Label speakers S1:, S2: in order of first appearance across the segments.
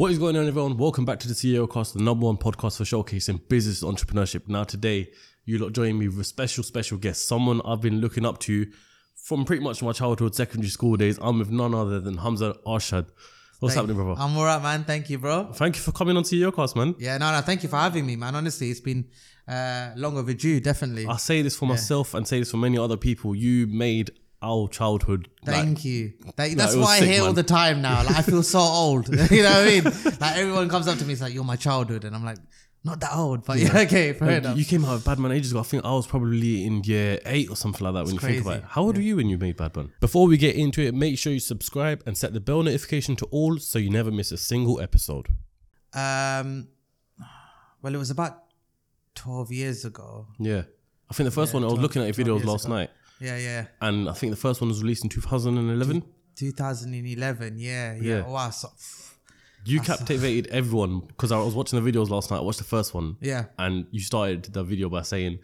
S1: What is going on, everyone? Welcome back to the CEO Cast, the number one podcast for showcasing business entrepreneurship. Now, today, you lot join me with a special, special guest, someone I've been looking up to from pretty much my childhood, secondary school days. I'm with none other than Humza Arshad. What's
S2: Thank-
S1: happening, brother?
S2: I'm alright, man. Thank you, bro.
S1: Thank you for coming on CEO Cast, man.
S2: Yeah, no, no. Thank you for having me, man. Honestly, it's been uh, long overdue. Definitely.
S1: I say this for myself and say this for many other people. You made our childhood. like-
S2: Thank you. Thank- that's what I hear all the time now. Like, I feel so old. you know what I mean? Like everyone comes up to me, it's like, "You're my childhood," and I'm like, "Not that old, but yeah, okay, fair
S1: Like,
S2: enough."
S1: you came out with Badman ages ago. I think I was probably in year eight or something like that when you think about it. How old were you when you made Badman? Before we get into it, make sure you subscribe and set the bell notification to all so you never miss a single episode.
S2: um, well, it was about twelve years ago.
S1: Yeah. I think the first one, I was
S2: 12
S1: looking at your videos last
S2: ago.
S1: night,
S2: Yeah, yeah.
S1: and I think the first one was released in 2011.
S2: 2011. Yeah, yeah.
S1: Yeah.
S2: Wow. So,
S1: You captivated everyone because I was watching the videos last night. I watched the first one,
S2: yeah.
S1: and you started the video by saying,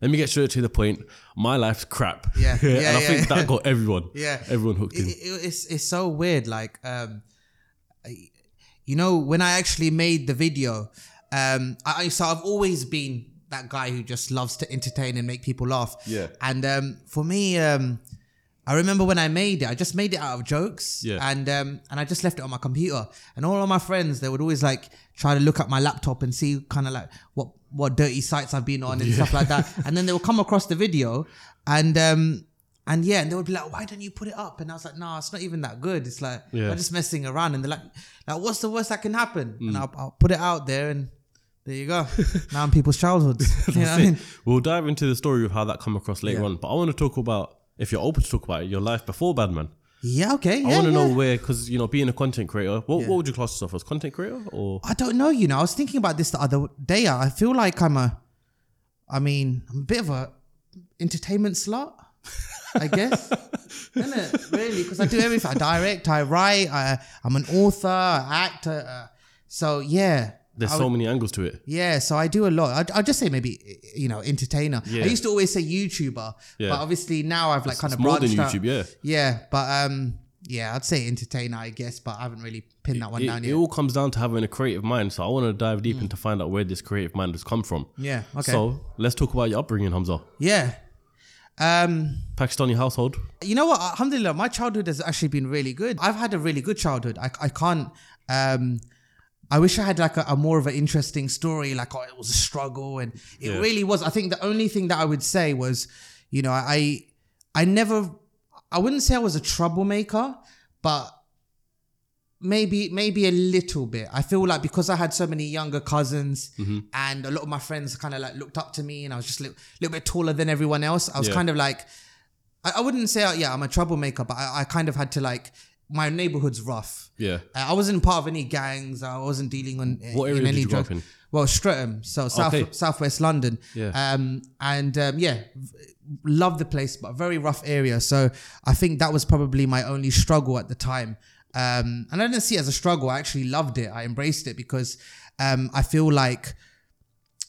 S1: Let me get straight to the point. My life's crap.
S2: Yeah. yeah and
S1: I
S2: yeah,
S1: think that got everyone.
S2: Yeah.
S1: Everyone hooked
S2: it,
S1: in.
S2: it- it's it's so weird. Like, um, you know, when I actually made the video, um, I I- so I've always been that guy who just loves to entertain and make people laugh.
S1: Yeah.
S2: And um, for me, um, I remember when I made it, I just made it out of jokes.
S1: Yeah.
S2: And um, and I just left it on my computer. And all of my friends, they would always like try to look at my laptop and see kind of like what what dirty sites I've been on and stuff like that. And then they would come across the video, and um, and yeah, and they would be like, "Why don't you put it up?" And I was like, "No, it's not even that good. It's like
S1: Yeah.
S2: I'm just messing around." And they're like, "Like, what's the worst that can happen?"
S1: Mm.
S2: And I'll, I'll put it out there, and there you go. now in people's childhoods. you know I mean?
S1: We'll dive into the story of how that come across later
S2: Yeah.
S1: on. But I want to talk about, if you're open to talk about it, your life before Badman.
S2: Yeah. Okay.
S1: I
S2: Yeah.
S1: want to
S2: yeah.
S1: know where, because, you know, being a content creator, what, what would you class yourself as? Content creator or?
S2: I don't know. You know, I was thinking about this the other day. I feel like I'm a, I mean, I'm a bit of a entertainment slut. I guess, isn't it? Really, because I do everything. I direct, I write, I, I'm an author, I act. Uh, so yeah,
S1: There's
S2: I
S1: so many angles to it.
S2: yeah. So I do a lot. I'd, I'd just say maybe you know entertainer.
S1: Yeah.
S2: I used to always say YouTuber,
S1: Yeah.
S2: but obviously now I've like kind
S1: It's
S2: of
S1: more than
S2: branched out.
S1: YouTube, yeah.
S2: Yeah, but um, yeah, I'd say entertainer, I guess, but I haven't really pinned that one
S1: It,
S2: down yet.
S1: it all comes down to having a creative mind. So I want to dive deep in to find out where this creative mind has come from.
S2: Yeah. Okay.
S1: So let's talk about your upbringing, Humza.
S2: yeah. Um,
S1: Pakistani household.
S2: you know what? Alhamdulillah, my childhood has actually been really good. I've had a really good childhood. I, I can't. Um, I wish I had like a, a more of an interesting story. Like oh, it was a struggle, and it
S1: Yeah.
S2: really was. I think the only thing that I would say was, you know, I I never. I wouldn't say I was a troublemaker, but maybe maybe a little bit. I feel like because I had so many younger cousins
S1: Mm-hmm.
S2: and a lot of my friends kind of like looked up to me, and I was just a little, little bit taller than everyone else. I was
S1: Yeah.
S2: kind of like, I, I wouldn't say uh, yeah I'm a troublemaker, but I, I kind of had to like my neighborhood's rough.
S1: Yeah.
S2: Uh, I wasn't part of any gangs. I wasn't dealing on uh,
S1: What area
S2: in
S1: did
S2: any
S1: you grow up
S2: drugs.
S1: in?
S2: Well, Streatham, so south
S1: Okay.
S2: southwest London.
S1: Yeah.
S2: Um, and um, yeah, love the place, but very rough area. So I think that was probably my only struggle at the time. Um, and I didn't see it as a struggle. I actually loved it. I embraced it because um, I feel like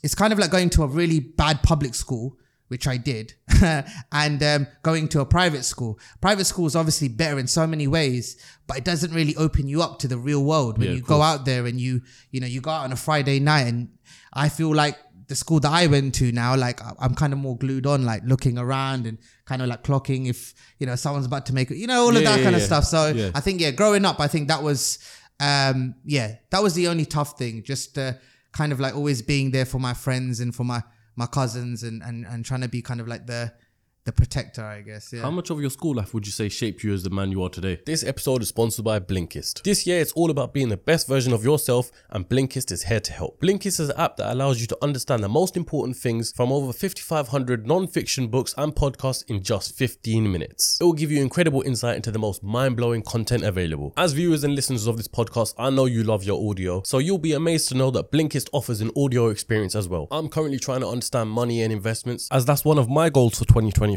S2: it's kind of like going to a really bad public school, which I did, and um, going to a private school. Private school is obviously better in so many ways, but it doesn't really open you up to the real world when
S1: Yeah,
S2: you go out there and you, you know, you go out on a Friday night. And I feel like the school that I went to now, like I'm kind of more glued on, like looking around and kind of like clocking if you know someone's about to make it, you know, all of
S1: Yeah,
S2: that
S1: yeah,
S2: kind of stuff. So. I think yeah, growing up, I think that was um yeah, that was the only tough thing. Just uh, kind of like always being there for my friends and for my my cousins and and and trying to be kind of like the the protector, I guess. Yeah.
S1: How much of your school life would you say shaped you as the man you are today? This episode is sponsored by Blinkist. This year, it's all about being the best version of yourself, and Blinkist is here to help. Blinkist is an app that allows you to understand the most important things from over 5,500 non fiction books and podcasts in just 15 minutes. It will give you incredible insight into the most mind blowing content available. As viewers and listeners of this podcast, I know you love your audio, so you'll be amazed to know that Blinkist offers an audio experience as well. I'm currently trying to understand money and investments, as that's one of my goals for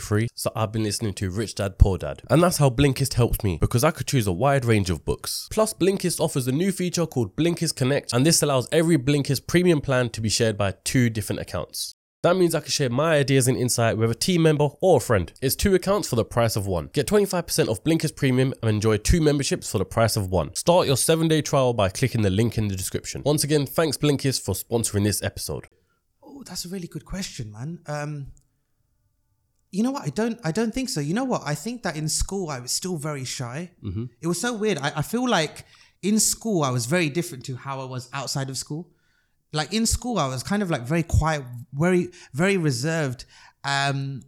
S1: 2023. So I've been listening to Rich Dad Poor Dad, and that's how Blinkist helps me because I could choose a wide range of books. Plus, Blinkist offers a new feature called Blinkist Connect, and this allows every Blinkist premium plan to be shared by two different accounts. That means I can share my ideas and insight with a team member or a friend. It's two accounts for the price of one. Get 25% off Blinkist Premium and enjoy two memberships for the price of one. Start your seven day trial by clicking the link in the description. Once again, thanks Blinkist for sponsoring this episode.
S2: Oh, that's a really good question, man. Um, you know what? I don't. I don't think so. You know what? I think that in school I was still very shy. Mm-hmm. It was so weird. I, I feel like in school I was very different to how I was outside of school. Like in school, I was kind of like very quiet, very very reserved. Um,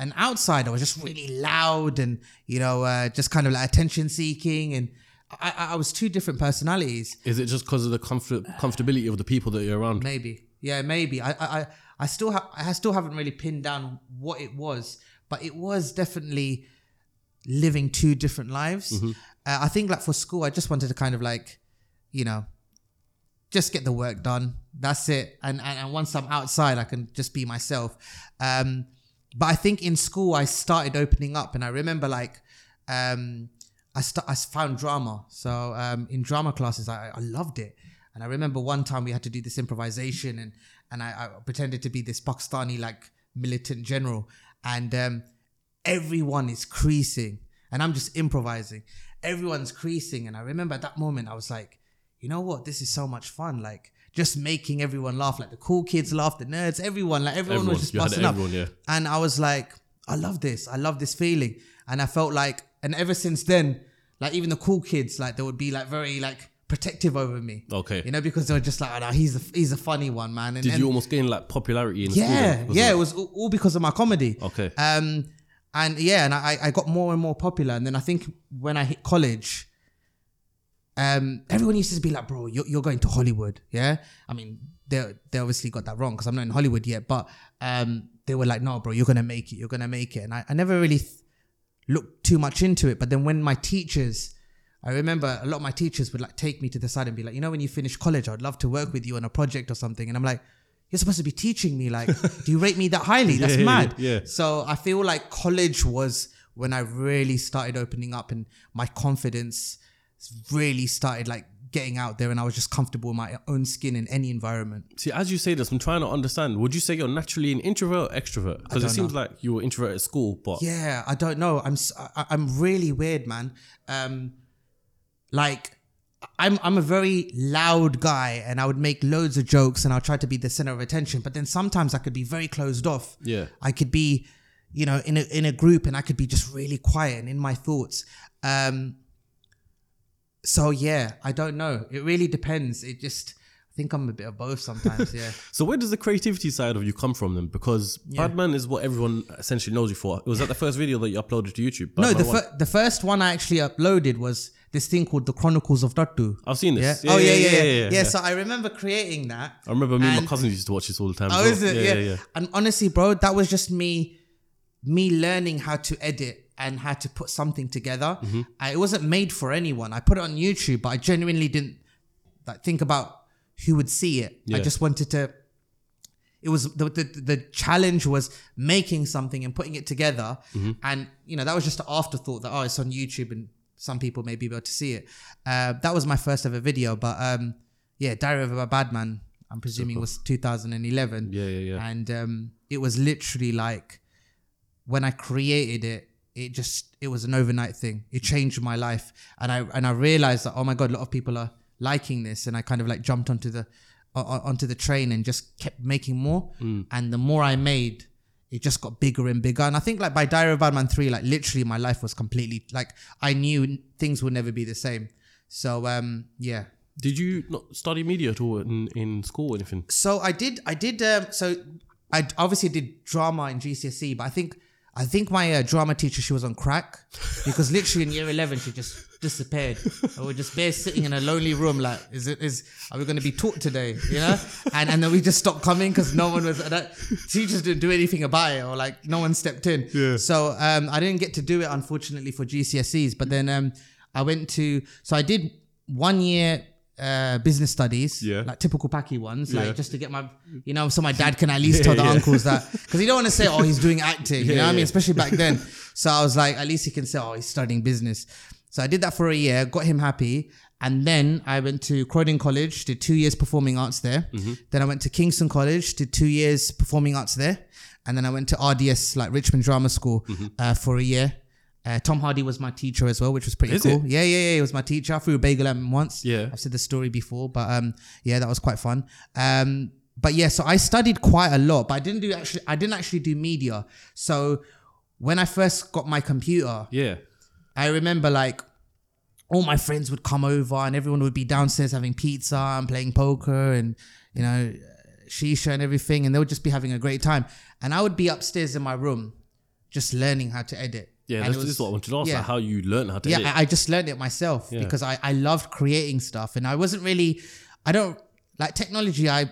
S2: and outside, I was just really loud and you know, uh, just kind of like attention seeking and. I, I was two different personalities.
S1: Is it just because of the comfort, comfortability of the people that you're around?
S2: Maybe, yeah, maybe. I, I, I still have, I still haven't really pinned down what it was, but it was definitely living two different lives.
S1: Mm-hmm.
S2: Uh, I think like for school, I just wanted to kind of like, you know, just get the work done. That's it. And and, and once I'm outside, I can just be myself. Um, but I think in school, I started opening up, and I remember like, um, I st- I found drama. So um, in drama classes, I, I loved it. And I remember one time we had to do this improvisation, and and I, I pretended to be this Pakistani like militant general, and um, everyone is creasing, and I'm just improvising. Everyone's creasing, and I remember at that moment I was like, you know what, this is so much fun, like just making everyone laugh, like the cool kids laugh, the nerds, everyone, like everyone,
S1: Everyone.
S2: was just
S1: You
S2: busting up,
S1: yeah.
S2: and I was like, I love this, I love this feeling, and I felt like, and ever since then, like even the cool kids, like they would be like very like protective over me.
S1: Okay.
S2: You know, because they were just like, oh, no, he's a, he's a funny one, man. And,
S1: Did
S2: and
S1: you almost gain like popularity in school?
S2: yeah?
S1: Was
S2: yeah,
S1: it-
S2: it was all all because of my comedy.
S1: Okay.
S2: Um, and yeah, and I, I got more and more popular. And then I think when I hit college, um, everyone used to be like, bro, you're, you're going to Hollywood. Yeah. I mean, they, they obviously got that wrong because I'm not in Hollywood yet, but, um, they were like, no, bro, you're going to make it. You're going to make it. And I, I never really th- looked too much into it. But then when my teachers, I remember a lot of my teachers would like take me to the side and be like, you know, when you finish college, I'd love to work with you on a project or something. And I'm like, you're supposed to be teaching me. Like, do you rate me that highly? That's
S1: Yeah, yeah,
S2: mad.
S1: yeah.
S2: So I feel like college was when I really started opening up and my confidence really started like getting out there and I was just comfortable in my own skin in any environment.
S1: See, as you say this, I'm trying to understand. Would you say you're naturally an introvert or extrovert? Because it seems like you were introvert at school, but
S2: Yeah, I don't know. I'm s- I, I'm really weird, man. Um, like I'm I'm a very loud guy, and I would make loads of jokes, and I'll try to be the center of attention. But then sometimes I could be very closed off.
S1: Yeah.
S2: I could be, you know, in a in a group, and I could be just really quiet and in my thoughts. Um. So yeah, I don't know. It really depends. It just. I think I'm a bit of both sometimes. Yeah.
S1: So where does the creativity side of you come from then? Because Badman is what everyone essentially knows you for. Was that the first video that you uploaded to YouTube?
S2: no, the fir- the first one I actually uploaded was this thing called the Chronicles of Dattu.
S1: I've seen this.
S2: Yeah.
S1: this.
S2: oh yeah yeah yeah, yeah, So I remember creating that.
S1: I remember me and my
S2: And-
S1: cousins used to watch this all the time.
S2: Oh,
S1: as
S2: is it?
S1: Yeah,
S2: Yeah,
S1: yeah, yeah.
S2: And honestly, bro, that was just me, me learning how to edit and how to put something together.
S1: Mm-hmm.
S2: I, it wasn't made for anyone. I put it on YouTube, but I genuinely didn't like think about who would see it. I just wanted to. It was the, the the challenge was making something and putting it together,
S1: Mm-hmm.
S2: and you know that was just an afterthought that oh it's on YouTube and some people may be able to see it. Uh, that was my first ever video, but um, yeah, Diary of a Badman. I'm presuming was 2011.
S1: Yeah, yeah, yeah.
S2: And um, it was literally like when I created it, it just it was an overnight thing. It changed my life, and I and I realized that oh my god, a lot of people are liking this, and I kind of like jumped onto the o- onto the train and just kept making more. And the more I made, it just got bigger and bigger. And I think like by Diary of Badman three, like literally my life was completely like I knew things would never be the same. So um yeah,
S1: Did you not study media at all in, in school or anything?
S2: so I did. I did. Um, so I obviously did drama in GCSE, but I think I think my uh, drama teacher she was on crack because literally in year eleven she just disappeared. And we're just bare sitting in a lonely room. Like, is it is are we going to be taught today? You know? And and then we just stopped coming because no one was. That, teachers didn't do anything about it, or like no one stepped in.
S1: Yeah.
S2: So um, I didn't get to do it unfortunately for GCSEs. But then um, I went to. So I did one year. Uh, business studies,
S1: Yeah.
S2: like typical packy ones,
S1: Yeah.
S2: like just to get my, you know, so my dad can at least tell the
S1: yeah.
S2: uncles that because you don't want to say, oh, he's doing acting, you know what I mean? Especially back then. So I was like, at least he can say, oh, he's studying business. So I did that for a year, got him happy, And then I went to Croydon College, did two years performing arts there. Then I went to Kingston College, did two years performing arts there. And then I went to RDS, like Richmond Drama School, uh, for a year. Uh, Tom Hardy was my teacher as well, which was pretty
S1: Is
S2: cool. Yeah, yeah, yeah. He was my teacher. I threw a bagel at him once.
S1: Yeah.
S2: I've said the story before, but um, yeah, that was quite fun. Um, but yeah, so I studied quite a lot, but I didn't do actually. I didn't actually do media. So when I first got my computer,
S1: Yeah.
S2: I remember like all my friends would come over and everyone would be downstairs having pizza and playing poker and you know shisha and everything, and they would just be having a great time. And I would be upstairs in my room, just learning how to edit.
S1: Yeah,
S2: And
S1: this,
S2: it
S1: this
S2: was-
S1: is what I wanted to ask,
S2: yeah.
S1: like how you learn how to
S2: yeah,
S1: edit.
S2: I, I just learned it myself
S1: Yeah.
S2: because I, I loved creating stuff and I wasn't really I don't like technology I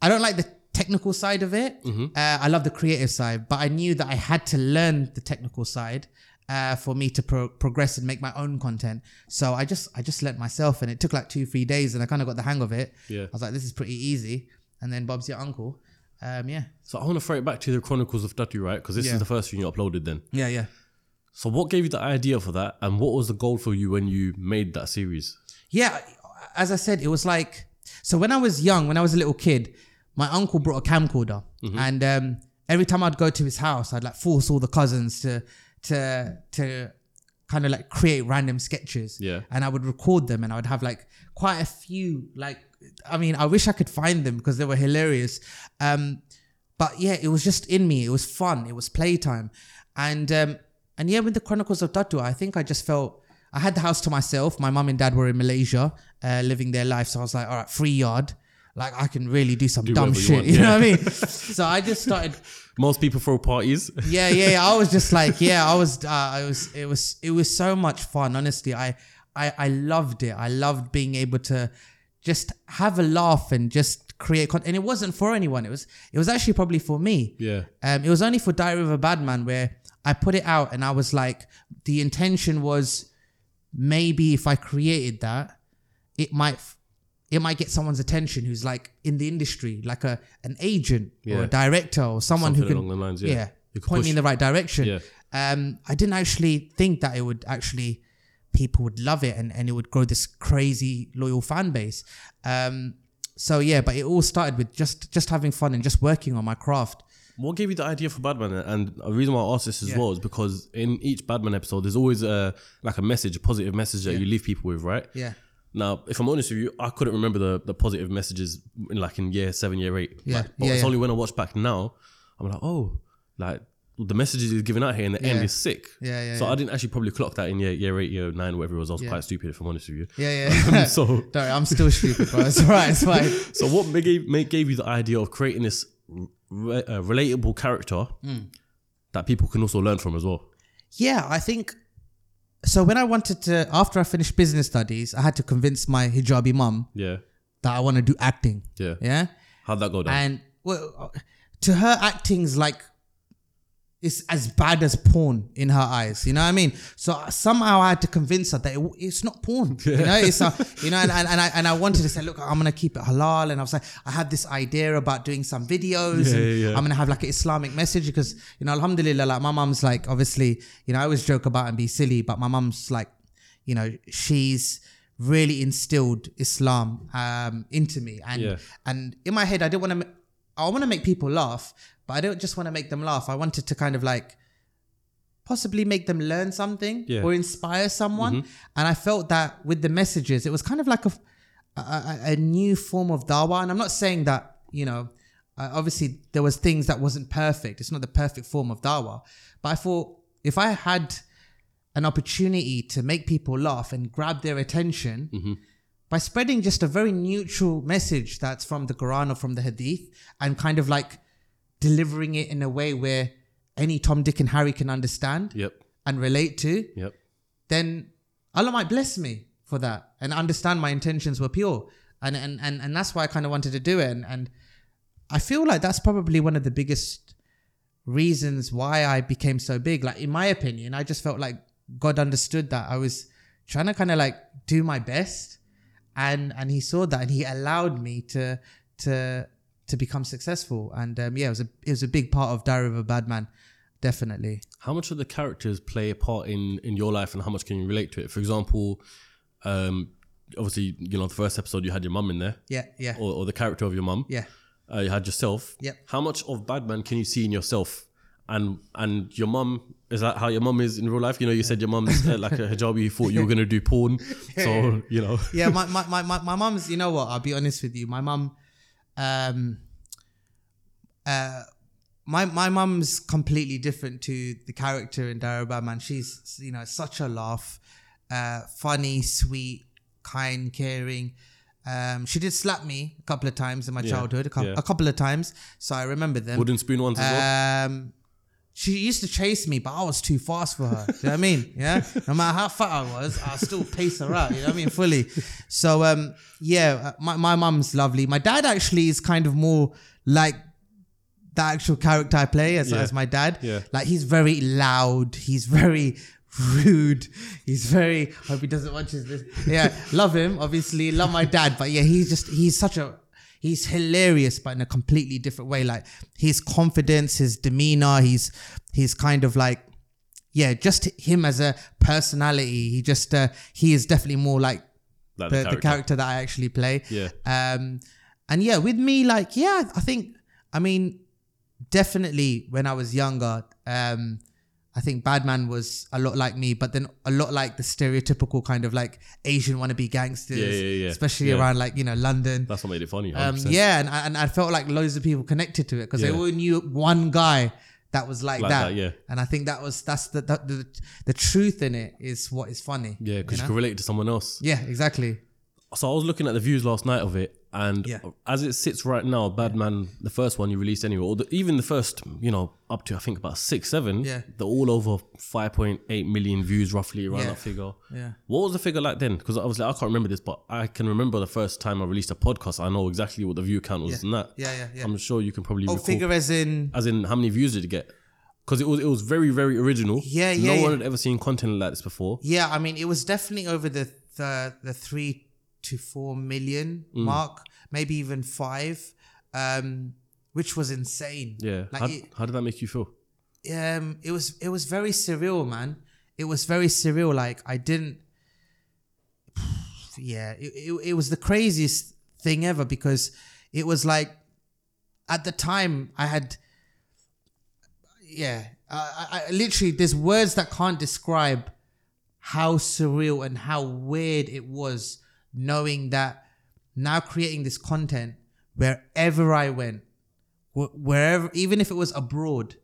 S2: I don't like the technical side of it.
S1: Mm-hmm.
S2: Uh, I love the creative side, but I knew that I had to learn the technical side uh, for me to pro- progress and make my own content. So I just I just learnt myself, and it took like two three days, and I kind of got the hang of it.
S1: Yeah.
S2: I was like, this is pretty easy. And then Bob's your uncle. Um, yeah,
S1: so I want to throw it back to the Chronicles of Dattu, right? Because this
S2: Yeah.
S1: is the first thing you uploaded then.
S2: yeah, yeah.
S1: So what gave you the idea for that, and what was the goal for you when you made that series?
S2: Yeah, as I said, it was like so when I was young, when I was a little kid, my uncle brought a camcorder, and um, every time I'd go to his house, I'd like force all the cousins to to to kind of like create random sketches.
S1: Yeah.
S2: and I would record them, and I would have like quite a few. Like, I mean, I wish I could find them because they were hilarious. Um, but yeah, it was just in me. It was fun. It was playtime, and um, and yeah, with the Chronicles of Dattu, I think I just felt I had the house to myself. My mum and dad were in Malaysia, uh, living their life, so I was like, all right, free yard. Like I can really do some dumb
S1: whatever you
S2: shit.
S1: want,
S2: You, know what I mean? so I just started.
S1: Most people throw parties.
S2: Yeah, yeah. yeah. I was just like, yeah, I was. Uh, I was. It was. It was so much fun. Honestly, I, I, I loved it. I loved being able to just have a laugh and just create content. And it wasn't for anyone. It was. It was actually probably for me.
S1: yeah.
S2: Um, it was only for Diary of a Badman where I put it out and I was like, the intention was maybe if I created that, it might it might get someone's attention who's like in the industry, like a an agent or a director or someone
S1: Something
S2: who can
S1: lines, yeah. Could
S2: point
S1: push-
S2: me in the right direction.
S1: Yeah.
S2: Um, I didn't actually think that it would actually people would love it and, and it would grow this crazy loyal fan base. Um, so yeah, but it all started with just just having fun and just working on my craft.
S1: What gave you the idea for Badman? And the reason why I asked this as
S2: Yeah.
S1: well is because in each Badman episode, there's always a like a message, a positive message that you leave people with, right?
S2: Yeah.
S1: Now, if I'm honest with you, I couldn't remember the, the positive messages in like in year seven, year eight.
S2: Yeah,
S1: Like, but
S2: yeah,
S1: it's
S2: yeah.
S1: only when I watch back now, I'm like, oh, like the messages he's giving out here in the end
S2: Yeah.
S1: is sick.
S2: Yeah, yeah,
S1: So
S2: yeah.
S1: I didn't actually probably clock that in year year eight, year nine, whatever it was. I was quite stupid if I'm honest with you.
S2: Yeah, yeah.
S1: so
S2: Don't worry, I'm still stupid, bro. It's alright, it's fine.
S1: so what ma- gave ma- gave you the idea of creating this re- uh, relatable character
S2: Hmm.
S1: that people can also learn from as well?
S2: Yeah, I think so. When I wanted to, after I finished business studies, I had to convince my hijabi mum
S1: Yeah,
S2: that I want to do acting.
S1: yeah.
S2: Yeah,
S1: How'd that go down?
S2: and well, to her, acting's like it's as bad as porn in her eyes. You know what I mean? So somehow I had to convince her that it, it's not porn. You know, it's a, you know, and, and, and I and I wanted to say, look, I'm gonna keep it halal, and I was like, I have this idea about doing some videos,
S1: Yeah,
S2: and
S1: yeah, yeah.
S2: I'm gonna have like an Islamic message because you know, Alhamdulillah, like my mom's like obviously, you know, I always joke about and be silly, but my mom's like, you know, she's really instilled Islam um, into me, and
S1: Yeah.
S2: and in my head, I didn't want to. I want to make people laugh, but I don't just want to make them laugh. I wanted to kind of like possibly make them learn something
S1: Yeah.
S2: or inspire someone. And I felt that with the messages, it was kind of like a, a, a- new form of dawah. And I'm not saying that, you know, uh, obviously there was things that wasn't perfect. It's not the perfect form of dawah. But I thought if I had an opportunity to make people laugh and grab their attention, by spreading just a very neutral message that's from the Quran or from the Hadith and kind of like delivering it in a way where any Tom, Dick, and Harry can understand
S1: Yep,
S2: and relate to,
S1: yep.
S2: then Allah might bless me for that and understand my intentions were pure. And and and, and that's why I kind of wanted to do it. And, and I feel like that's probably one of the biggest reasons why I became so big. Like in my opinion, I just felt like God understood that I was trying to kind of like do my best, and and He saw that and He allowed me to to to become successful. And um, yeah, it was a it was a big part of Diary of a Badman, definitely.
S1: How much of the characters play a part in in your life, and how much can you relate to it? For example, Um, obviously, you know, the first episode you had your mum in there,
S2: Yeah, yeah,
S1: or, or the character of your mum.
S2: yeah.
S1: Uh, you had yourself.
S2: Yep.
S1: How much of Badman can you see in yourself? And and your mum is that how your mum is in real life? You know, you said your mum's uh, like a hijabi. You thought you were gonna do porn, so you know.
S2: yeah, my, my, my, my, my mum's, you know what, I'll be honest with you. My mum, um, uh, my, my mum's completely different to the character in Diary of a Badman. She's, you know, such a laugh, uh, funny, sweet, kind, caring. Um, she did slap me a couple of times in my
S1: Yeah,
S2: childhood, a, cou-
S1: yeah.
S2: a couple of times. So I remember them.
S1: Wooden spoon ones as well.
S2: She used to chase me, but I was too fast for her. Do you know what I mean? Yeah. No matter how fat I was, I still pace her out. You know what I mean? Fully. So um, yeah, uh, my my mum's lovely. My dad actually is kind of more like the actual character I play as,
S1: Yeah.
S2: as my dad.
S1: Yeah.
S2: Like he's very loud. He's very rude. He's very. Hope he doesn't watch this. Yeah, love him. Obviously, love my dad. But yeah, he's just he's such a he's hilarious, but in a completely different way. Like his confidence, his demeanor. He's he's kind of like yeah, just him as a personality. He just uh, he is definitely more like
S1: Like
S2: the, the character that I actually play.
S1: Yeah.
S2: Um, and yeah, with me, like, yeah, I think, I mean, definitely when I was younger, um, I think Badman was a lot like me, but then a lot like the stereotypical kind of like Asian wannabe gangsters,
S1: Yeah, yeah, yeah.
S2: especially around like you know London.
S1: That's what made it funny.
S2: Um,
S1: 100%.
S2: yeah, and I, and I felt like loads of people connected to it because they all knew one guy that was like,
S1: Like
S2: that.
S1: that, yeah.
S2: And I think that was that's the the, the the truth in it is what is funny.
S1: Yeah, because you,
S2: you
S1: can relate to someone else.
S2: yeah, exactly.
S1: So I was looking at the views last night of it, and
S2: Yeah.
S1: as it sits right now, Badman, the first one you released anyway, or the, even the first, you know, up to I think about six, seven,
S2: Yeah.
S1: they're all over 5.8 million views, roughly around
S2: Yeah.
S1: that figure.
S2: Yeah.
S1: What was the figure like then? Because obviously I can't remember this, but I can remember the first time I released a podcast. I know exactly what the view count was
S2: Yeah.
S1: and that.
S2: Yeah, yeah, yeah.
S1: I'm sure you can probably
S2: Oh, figure as in
S1: As in, how many views did it get? Because it was it was very very original.
S2: Yeah,
S1: No
S2: yeah,
S1: one
S2: yeah.
S1: had ever seen content like this before.
S2: Yeah, I mean, it was definitely over the the, the three to four million
S1: Mm.
S2: mark, maybe even five, um, which was insane.
S1: Yeah.
S2: like
S1: how,
S2: it,
S1: how did that make you feel?
S2: um, it was it was very surreal, man. It was very surreal. Like I didn't. Yeah, it, it, it was the craziest thing ever because it was like at the time I had yeah, I, I, I literally there's words that can't describe how surreal and how weird it was knowing that now creating this content wherever I went, wherever, even if it was abroad,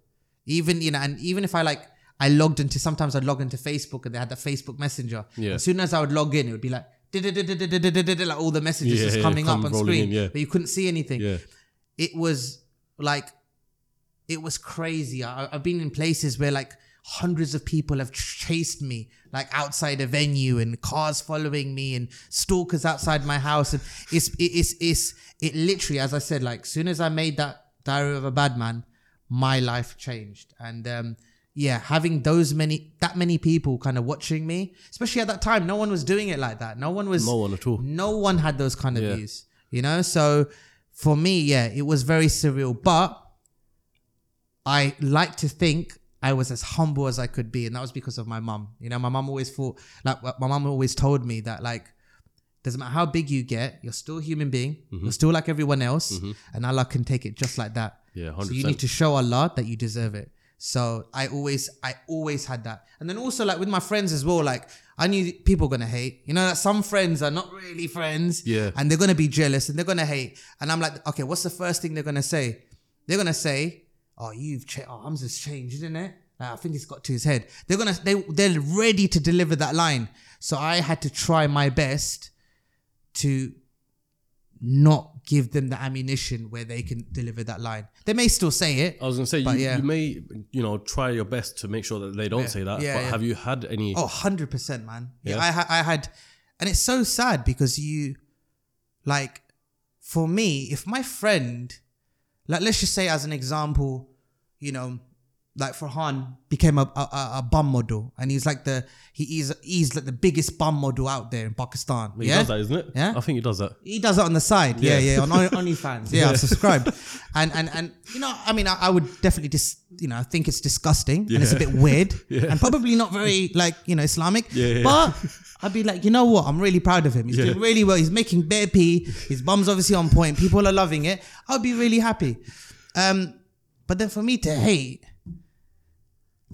S2: even you know, and even if I like. I logged into sometimes I'd log into Facebook and they had the Facebook Messenger.
S1: Yeah.
S2: As soon as I would log in, it would be like like all the messages
S1: Yeah,
S2: just
S1: yeah,
S2: coming up on screen,
S1: in, yeah.
S2: but you couldn't see anything
S1: Yeah.
S2: it was like it was crazy I, i've been in places where like hundreds of people have chased me like outside a venue and cars following me and stalkers outside my house and it's it, it's it's it literally as i said like soon as i made that diary of a bad man my life changed and um yeah having those many that many people kind of watching me especially at that time no one was doing it like that no one was
S1: No one at all.
S2: no one had those kind of
S1: Yeah.
S2: views, you know. So for me, yeah, it was very surreal. But I like to think I was as humble as I could be, and that was because of my mum. You know, my mum always thought, like, my mum always told me that, like, doesn't matter how big you get, you're still a human being.
S1: Mm-hmm.
S2: You're still like everyone else, and Allah can take it just like that.
S1: Yeah,
S2: So
S1: 100%.
S2: you need to show Allah that you deserve it. So I always, I always had that. And then also like with my friends as well, like I knew people gonna hate. You know that some friends are not really friends.
S1: Yeah.
S2: And they're gonna be jealous and they're gonna hate. And I'm like, okay, what's the first thing they're gonna say? They're gonna say, oh, you've changed. Oh, Humza's changed, isn't it? Like, I think it's got to his head. They're gonna, they, they're ready to deliver that line. So I had to try my best to not give them the ammunition where they can deliver that line. They may still say it.
S1: I was gonna say you,
S2: But yeah.
S1: you may you know try your best to make sure that they don't
S2: Yeah.
S1: say that.
S2: Yeah,
S1: but
S2: yeah.
S1: have you had any?
S2: Oh, 100%, man. Yeah,
S1: Yeah?
S2: I, I had, and it's so sad because you, like, for me, if my friend, like, let's just say as an example, you know, like Farhan became a, a, a- bum model, and he's like the he is he's like the biggest bum model out there in Pakistan.
S1: He
S2: yeah,
S1: does that, isn't it?
S2: Yeah.
S1: I think he does that.
S2: he does it on the side. Yeah,
S1: Yeah.
S2: yeah, on On- OnlyFans. Yeah, I've subscribed, and and and you know, I mean, I, I would definitely just you know, I think it's disgusting and it's a bit weird
S1: Yeah.
S2: and probably not very like you know Islamic.
S1: Yeah, yeah, yeah.
S2: but. I'd be like, you know what? I'm really proud of him. He's
S1: Yeah.
S2: doing really well. He's making bare pee. His bum's obviously on point. People are loving it. I'd be really happy. Um, but then for me to hate,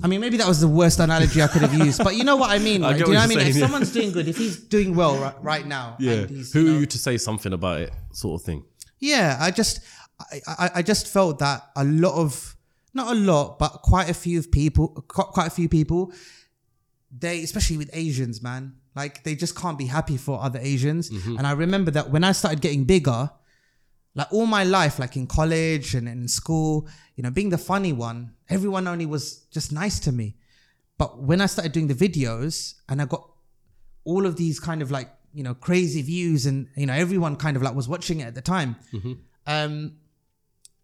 S2: I mean, maybe that was the worst analogy I could have used. But you know what I mean?
S1: I get
S2: do you know
S1: what
S2: I mean?
S1: you're
S2: If
S1: yeah.
S2: someone's doing good, if he's doing well right, right now,
S1: Yeah.
S2: and he's,
S1: Who
S2: you know-
S1: are you to say something about it, sort of thing?
S2: yeah, I just, I, I, I just felt that a lot of, not a lot, but quite a few of people, quite a few people, they, especially with Asians, man, like they just can't be happy for other Asians. Mm-hmm. And I remember that when I started getting bigger, like all my life, like in college and in school, you know, being the funny one, everyone only was just nice to me. But when I started doing the videos and I got all of these kind of like, you know, crazy views and, you know, everyone kind of like was watching it at the time. Um,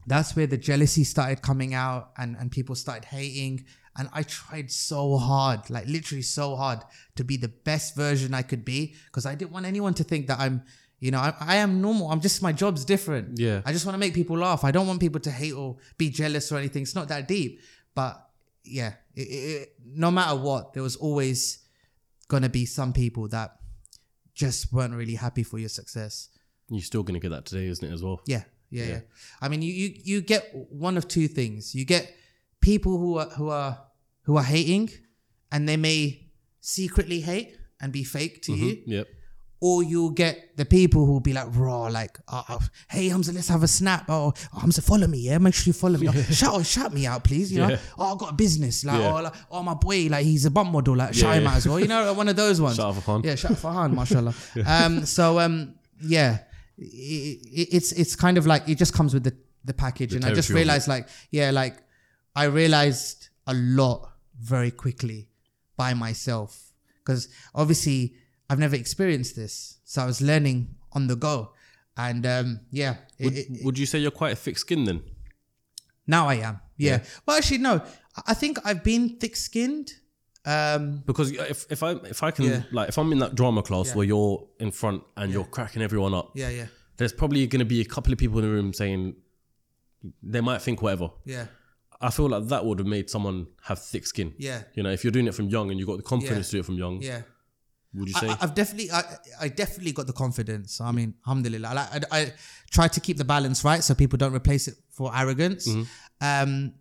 S2: that's where the jealousy started coming out and, and people started hating. And I tried so hard, like literally so hard to be the best version I could be because I didn't want anyone to think that I'm, you know, I, I am normal. I'm just, my job's different.
S1: Yeah.
S2: I just want to make people laugh. I don't want people to hate or be jealous or anything. It's not that deep. But yeah, it, it, no matter what, there was always going to be some people that just weren't really happy for your success.
S1: You're still gonna get that today, isn't it, as well?
S2: Yeah, yeah, yeah.
S1: Yeah.
S2: I mean, you, you you get one of two things. You get people who are who are who are hating, and they may secretly hate and be fake to mm-hmm. you,
S1: Yep.
S2: Or you'll get the people who will be like raw, like, oh, oh, "Hey Humza, let's have a snap." Oh, oh, Humza, follow me, yeah. Make sure you follow me. Oh, shout, shout me out, please. You know,
S1: Yeah.
S2: oh, I got a business. Like,
S1: Yeah.
S2: oh, like, oh, my boy, like he's a bump model. Like, shout
S1: Yeah,
S2: him out as well. You know, one of those ones.
S1: Shout out Farhan.
S2: Yeah, shout out Farhan, mashallah. um, so um, yeah, i i it's it's kind of like it just comes with the the package, and I just
S1: it.
S2: realized like yeah, like I realized a lot very quickly by myself because obviously I've never experienced this, so I was learning on the go, and um, yeah,
S1: Would,
S2: it-
S1: would you say you're quite a thick skinned then?
S2: now I am. Yeah. Well, actually, no. I- think I've been thick skinned. Um,
S1: Because if, if I if I can
S2: Yeah.
S1: like if I'm in that drama class
S2: Yeah.
S1: where you're in front and you're cracking everyone up,
S2: yeah, yeah,
S1: there's probably going to be a couple of people in the room saying they might think whatever.
S2: yeah,
S1: I feel like that would have made someone have thick skin.
S2: yeah,
S1: You know, if you're doing it from young and you've got the confidence
S2: Yeah.
S1: to do it from young,
S2: yeah.
S1: Would you say?
S2: I, I've definitely, I, I definitely got the confidence. I mean, alhamdulillah. Like, I, I try to keep the balance right so people don't replace it for arrogance. Um,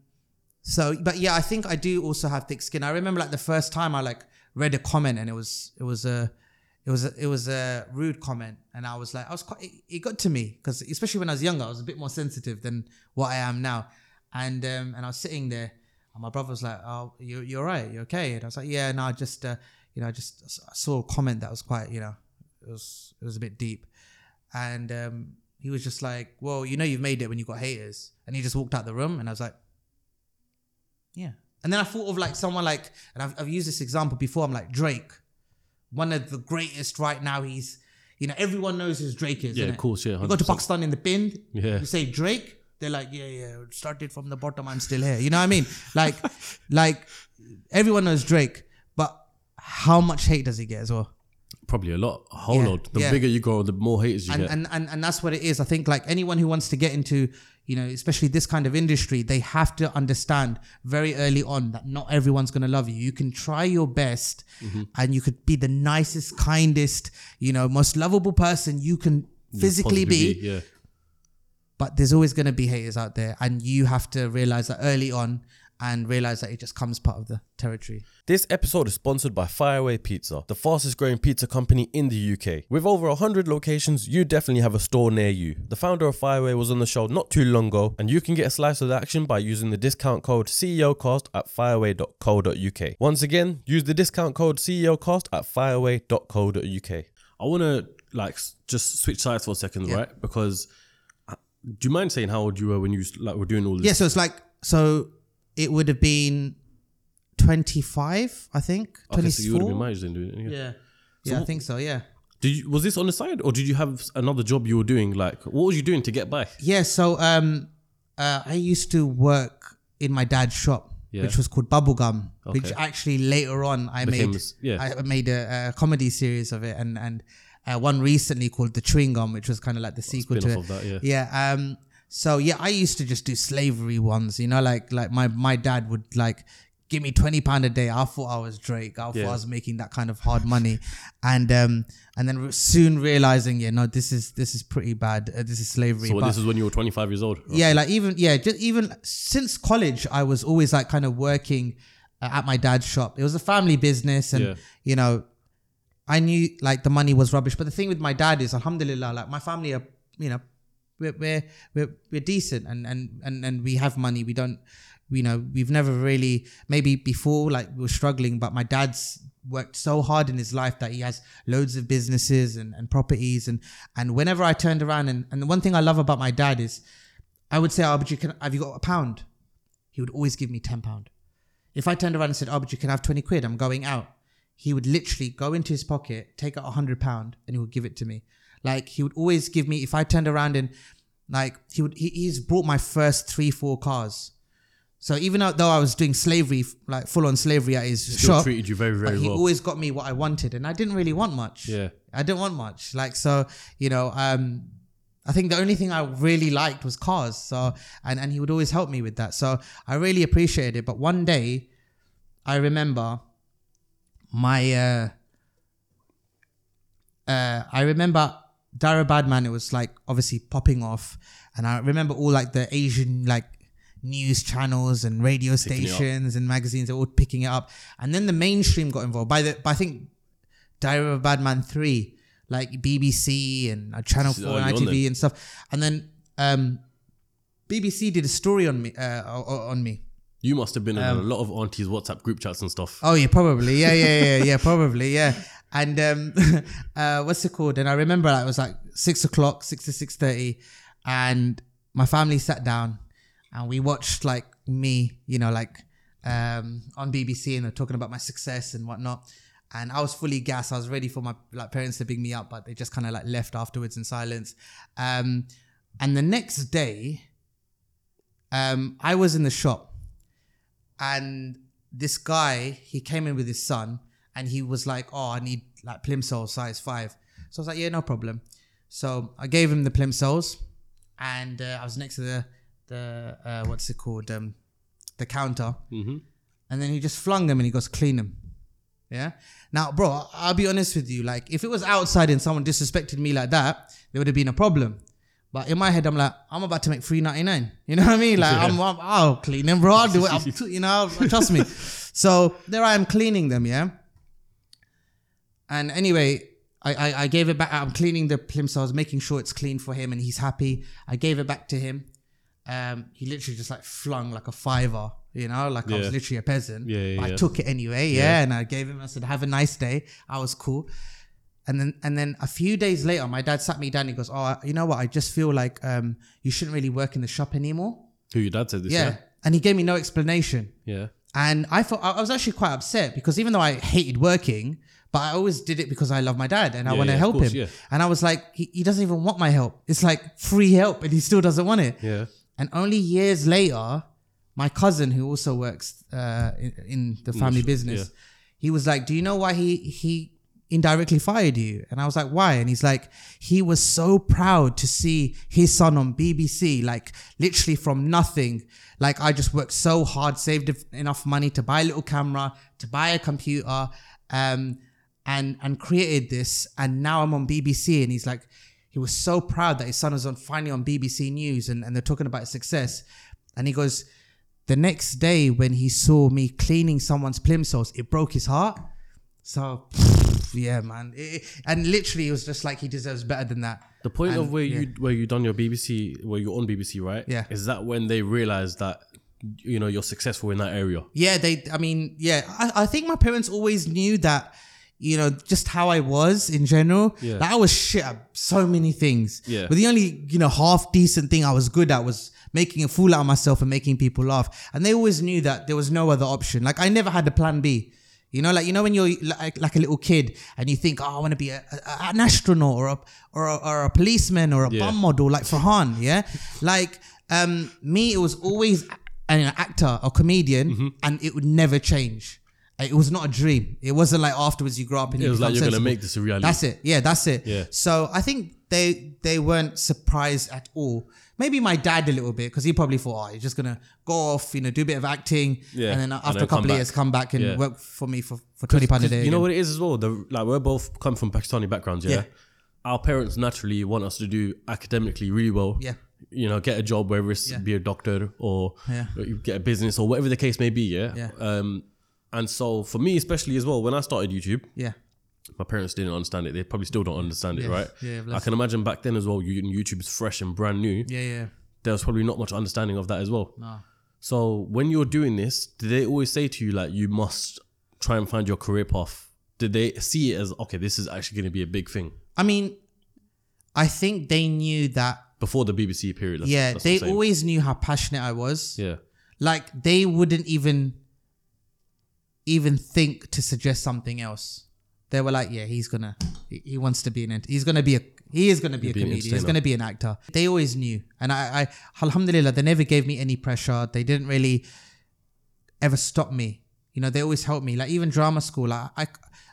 S2: so, but yeah, I think I do also have thick skin. I remember like the first time I like read a comment and it was, it was a, it was a, it was a rude comment and I was like, I was quite, it, it got to me because especially when I was younger, I was a bit more sensitive than what I am now. And, um, and I was sitting there and my brother was like, "Oh, you you're right, you're okay." And I was like, "Yeah, no, just uh, you know, I just I saw a comment that was quite, you know, it was it was a bit deep." And um, he was just like, "Well, you know, you've made it when you got haters." And he just walked out the room, and I was like, "Yeah." And then I thought of like someone like, and I've, I've used this example before. I'm like Drake, one of the greatest right now. He's, you know, everyone knows who Drake is.
S1: yeah, of course, yeah.
S2: You go to Pakistan in the bin,
S1: Yeah.
S2: you say Drake, they're like, yeah, yeah, started from the bottom, I'm still here. You know what I mean? Like, like everyone knows Drake, how much hate does he get as well?
S1: Probably a lot, a whole
S2: Yeah,
S1: lot. The
S2: yeah.
S1: bigger you go, the more haters you
S2: And,
S1: get.
S2: and and and that's what it is. I think like anyone who wants to get into, you know, especially this kind of industry, they have to understand very early on that not everyone's gonna love you. You can try your best,
S1: Mm-hmm.
S2: and you could be the nicest, kindest, you know, most lovable person you can physically
S1: Possibly
S2: be
S1: yeah.
S2: but there's always going to be haters out there and you have to realize that early on and realize that it just comes part of the territory
S1: This episode is sponsored by Fireaway Pizza, the fastest growing pizza company in the UK. With over 100 locations, you definitely have a store near you. The founder of Fireaway was on the show not too long ago, and you can get a slice of the action by using the discount code CEOcast at fireaway.co.uk. Once again, use the discount code CEOcast at fireaway.co.uk. I want to like just switch sides for a second,
S2: Yeah.
S1: right? Because uh, do you mind saying how old you were when you like were doing all this?
S2: yeah so it's like so it would have been 25 i think
S1: Okay,
S2: 24
S1: so you would have been my then doing it. Yeah.
S2: yeah yeah i think so yeah
S1: Did you, was this on the side, or did you have another job you were doing? Like, what was you doing to get by?
S2: yeah so um uh i used to work in my dad's shop
S1: Yeah.
S2: which was called Bubblegum, which actually later on I
S1: Became
S2: made.
S1: yeah.
S2: I made a, a comedy series of it, and and uh, one recently called The Chewing Gum, which was kind of like the sequel to it.
S1: of that, yeah.
S2: Yeah. Um. So yeah, I used to just do slavery ones. You know, like like my my dad would like give me twenty pound a day. I thought I was Drake. I thought
S1: Yeah.
S2: I was making that kind of hard money, and um and then soon realizing, yeah, no, this is this is pretty bad. Uh, this is slavery.
S1: So
S2: But-
S1: this is when you were 25 years old.
S2: yeah, like even yeah, just even since college, I was always like kind of working uh, at my dad's shop. It was a family business, and
S1: Yeah.
S2: you know, I knew like the money was rubbish. But the thing with my dad is, Alhamdulillah, like my family are, you know, we're we're we're, we're decent, and and and and we have money. We don't, you know, we've never really maybe before like we were struggling, but my dad's worked so hard in his life that he has loads of businesses and, and properties and and whenever I turned around and, and the one thing I love about my dad is I would say, oh, but you can have you got a pound? He would always give me ten pound. If I turned around and said, oh, but you can have twenty quid, I'm going out. He would literally go into his pocket, take out a hundred pound, and he would give it to me. Like he would always give me. If I turned around and like he would, he, he's brought my first three, four cars. So even though I was doing slavery, like full on slavery at his
S1: Still
S2: shop,
S1: treated you very,
S2: but
S1: very
S2: he
S1: well.
S2: always got me what I wanted, and I didn't really want much.
S1: Yeah.
S2: I didn't want much. Like so, you know, um, I think the only thing I really liked was cars. So and and he would always help me with that. So I really appreciated it. But one day, I remember my uh, uh, I remember Dara Badman. It was like obviously popping off, and I remember all like the Asian like news channels and radio
S1: Picking
S2: stations and magazines are all picking it up, and then the mainstream got involved. By the, by I think Diary of a Bad three, like BBC and uh, Channel
S1: This
S2: Four and
S1: early on
S2: ITV and stuff, and then um, BBC did a story on me uh, on me.
S1: You must have been in
S2: Um,
S1: a lot of aunties' WhatsApp group chats and stuff.
S2: Oh yeah, probably. Yeah, yeah, yeah, yeah, probably. Yeah. And um uh what's it called? And I remember like, it was like six o'clock, six to six thirty, and my family sat down and we watched like me, you know, like um on BBC and they're talking about my success and whatnot. And I was fully gassed. I was ready for my like parents to pick me up, but they just kind of like left afterwards in silence. Um and the next day, um, I was in the shop and this guy he came in with his son and he was like oh i need like plimsoll size five so i was like yeah no problem so i gave him the plimsolls and uh, i was next to the the uh, what's it called um the counter
S1: Mm-hmm.
S2: and then he just flung them and he goes clean them yeah now bro i'll be honest with you like if it was outside and someone disrespected me like that there would have been a problem but in my head, I'm like, I'm about to make three ninety nine. You know what I mean? Like, I'm, I'm, I'll clean them, bro. I'll do it. I'm, you know, trust me. So there I am cleaning them, yeah. And anyway, I, I, I gave it back. I'm cleaning the plimsolls, making sure it's clean for him, and he's happy. I gave it back to him. Um, he literally just like flung like a fiver, you know, like I was literally a peasant.
S1: Yeah, yeah,
S2: But I took it anyway, yeah, and I gave him. I said, "Have a nice day." I was cool. And then and then a few days later, my dad sat me down. And He goes, "Oh, you know what? I just feel like um, you shouldn't really work in the shop anymore."
S1: Who your dad said this?
S2: Yeah. And he gave me no explanation.
S1: Yeah. Yeah.
S2: And I thought I was actually quite upset because even though I hated working, but I always did it because I love my dad and I
S1: Yeah,
S2: want to
S1: yeah,
S2: help
S1: course,
S2: him.
S1: yeah.
S2: And I was like, he, he doesn't even want my help. It's like free help, and he still doesn't want it.
S1: Yeah.
S2: And only years later, my cousin, who also works uh, in, in the family business, he was like, "Do you know why he he indirectly fired you?" And I was like, "Why?" And he's like, "He was so proud to see his son on BBC, like literally from nothing. Like I just worked so hard, saved enough money to buy a little camera, to buy a computer, um, and and created this, and now I'm on BBC." And he's like. He was so proud that his son was on finally on BBC News and, and they're talking about his success. And he goes, the next day when he saw me cleaning someone's plimsolls, it broke his heart. So yeah, man. It- and literally it was just like he deserves better than that.
S1: The point of where
S2: yeah.
S1: you where you done your BBC, where you're on BBC, right?
S2: Yeah.
S1: Is that when they realized that you know you're successful in that area?
S2: Yeah, they. I mean, yeah. I, I think my parents always knew that. You know, just how I was in general.
S1: Yeah.
S2: Like, I was shit at so many things.
S1: Yeah.
S2: But the only you know half decent thing I was good at was making a fool out of myself and making people laugh. And they always knew that there was no other option. Like I never had a plan B. You know, like you know when you're like, like a little kid and you think, oh, I want to be a, a- an astronaut or a or a, or a policeman or a
S1: Yeah.
S2: bum model like Farhan. Yeah, like um me, it was always an actor or comedian,
S1: Mm-hmm.
S2: and it would never change. It was not a dream. It wasn't like afterwards you grow up and
S1: It was like you're gonna make this a reality.
S2: That's it. Yeah, that's it.
S1: Yeah.
S2: So I think they they weren't surprised at all. Maybe my dad a little bit because he probably thought, oh, he's just gonna go off, you know, do a bit of acting,
S1: Yeah.
S2: and then after
S1: then
S2: a couple of years, come back and
S1: Yeah.
S2: work for me for, for twenty pound a day.
S1: You know what it is as well. The, like we're both come from Pakistani backgrounds. Yeah?
S2: Yeah.
S1: Our parents naturally want us to do academically really well.
S2: Yeah.
S1: You know, get a job, whether it's be a doctor or
S2: Yeah.
S1: get a business or whatever the case may be. Yeah.
S2: Yeah.
S1: Um, and so for me, especially as well, when I started YouTube,
S2: Yeah.
S1: my parents didn't understand it. They probably still don't understand it,
S2: Yeah.
S1: right?
S2: Yeah,
S1: I can imagine back then as well. You YouTube is fresh and brand new.
S2: Yeah, yeah.
S1: There was probably not much understanding of that as well.
S2: No.
S1: So when you're doing this, did they always say to you like you must try and find your career path? Did they see it as okay, this is actually going to be a big thing
S2: I mean, I think they knew that.
S1: before the BBC period? That's,
S2: yeah,
S1: that's
S2: they always knew how passionate I was.
S1: yeah,
S2: Like they wouldn't even even think to suggest something else. They were like, yeah, he's gonna, he, wants to be an, ent- he's gonna be a, he is gonna be a
S1: be
S2: comedian. He's gonna be an actor. They always knew, and I, I, alhamdulillah, they never gave me any pressure. They didn't really ever stop me. You know, they always helped me. Like even drama school, I, I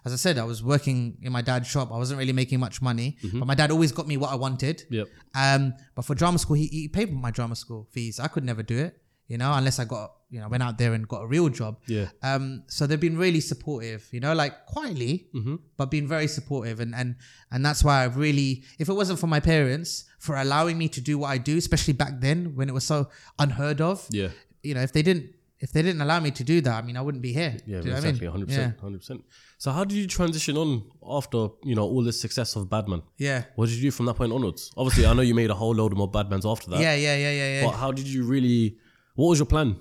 S2: as I said, I was working in my dad's shop. I wasn't really making much money,
S1: Mm-hmm.
S2: but my dad always got me what I wanted.
S1: yep,
S2: Um, but for drama school, he, he paid my drama school fees. I could never do it, you know, unless I got, you know, went out there and got a real job.
S1: yeah,
S2: Um, so they've been really supportive, you know, like quietly,
S1: Mm-hmm.
S2: but being very supportive, and and and that's why I've really, if it wasn't for my parents for allowing me to do what I do, especially back then when it was so unheard of,
S1: yeah,
S2: you know, if they didn't, if they didn't allow me to do that, I mean, I wouldn't be here.
S1: yeah,
S2: Do you know what I
S1: exactly,
S2: mean?
S1: hundred percent, hundred percent. So how did you transition on after you know all the success of Badman?
S2: Yeah.
S1: What did you do from that point onwards? Obviously, I know you made a whole load of more Badmans after that.
S2: Yeah, yeah, yeah, yeah, yeah.
S1: But how did you really? What was your plan?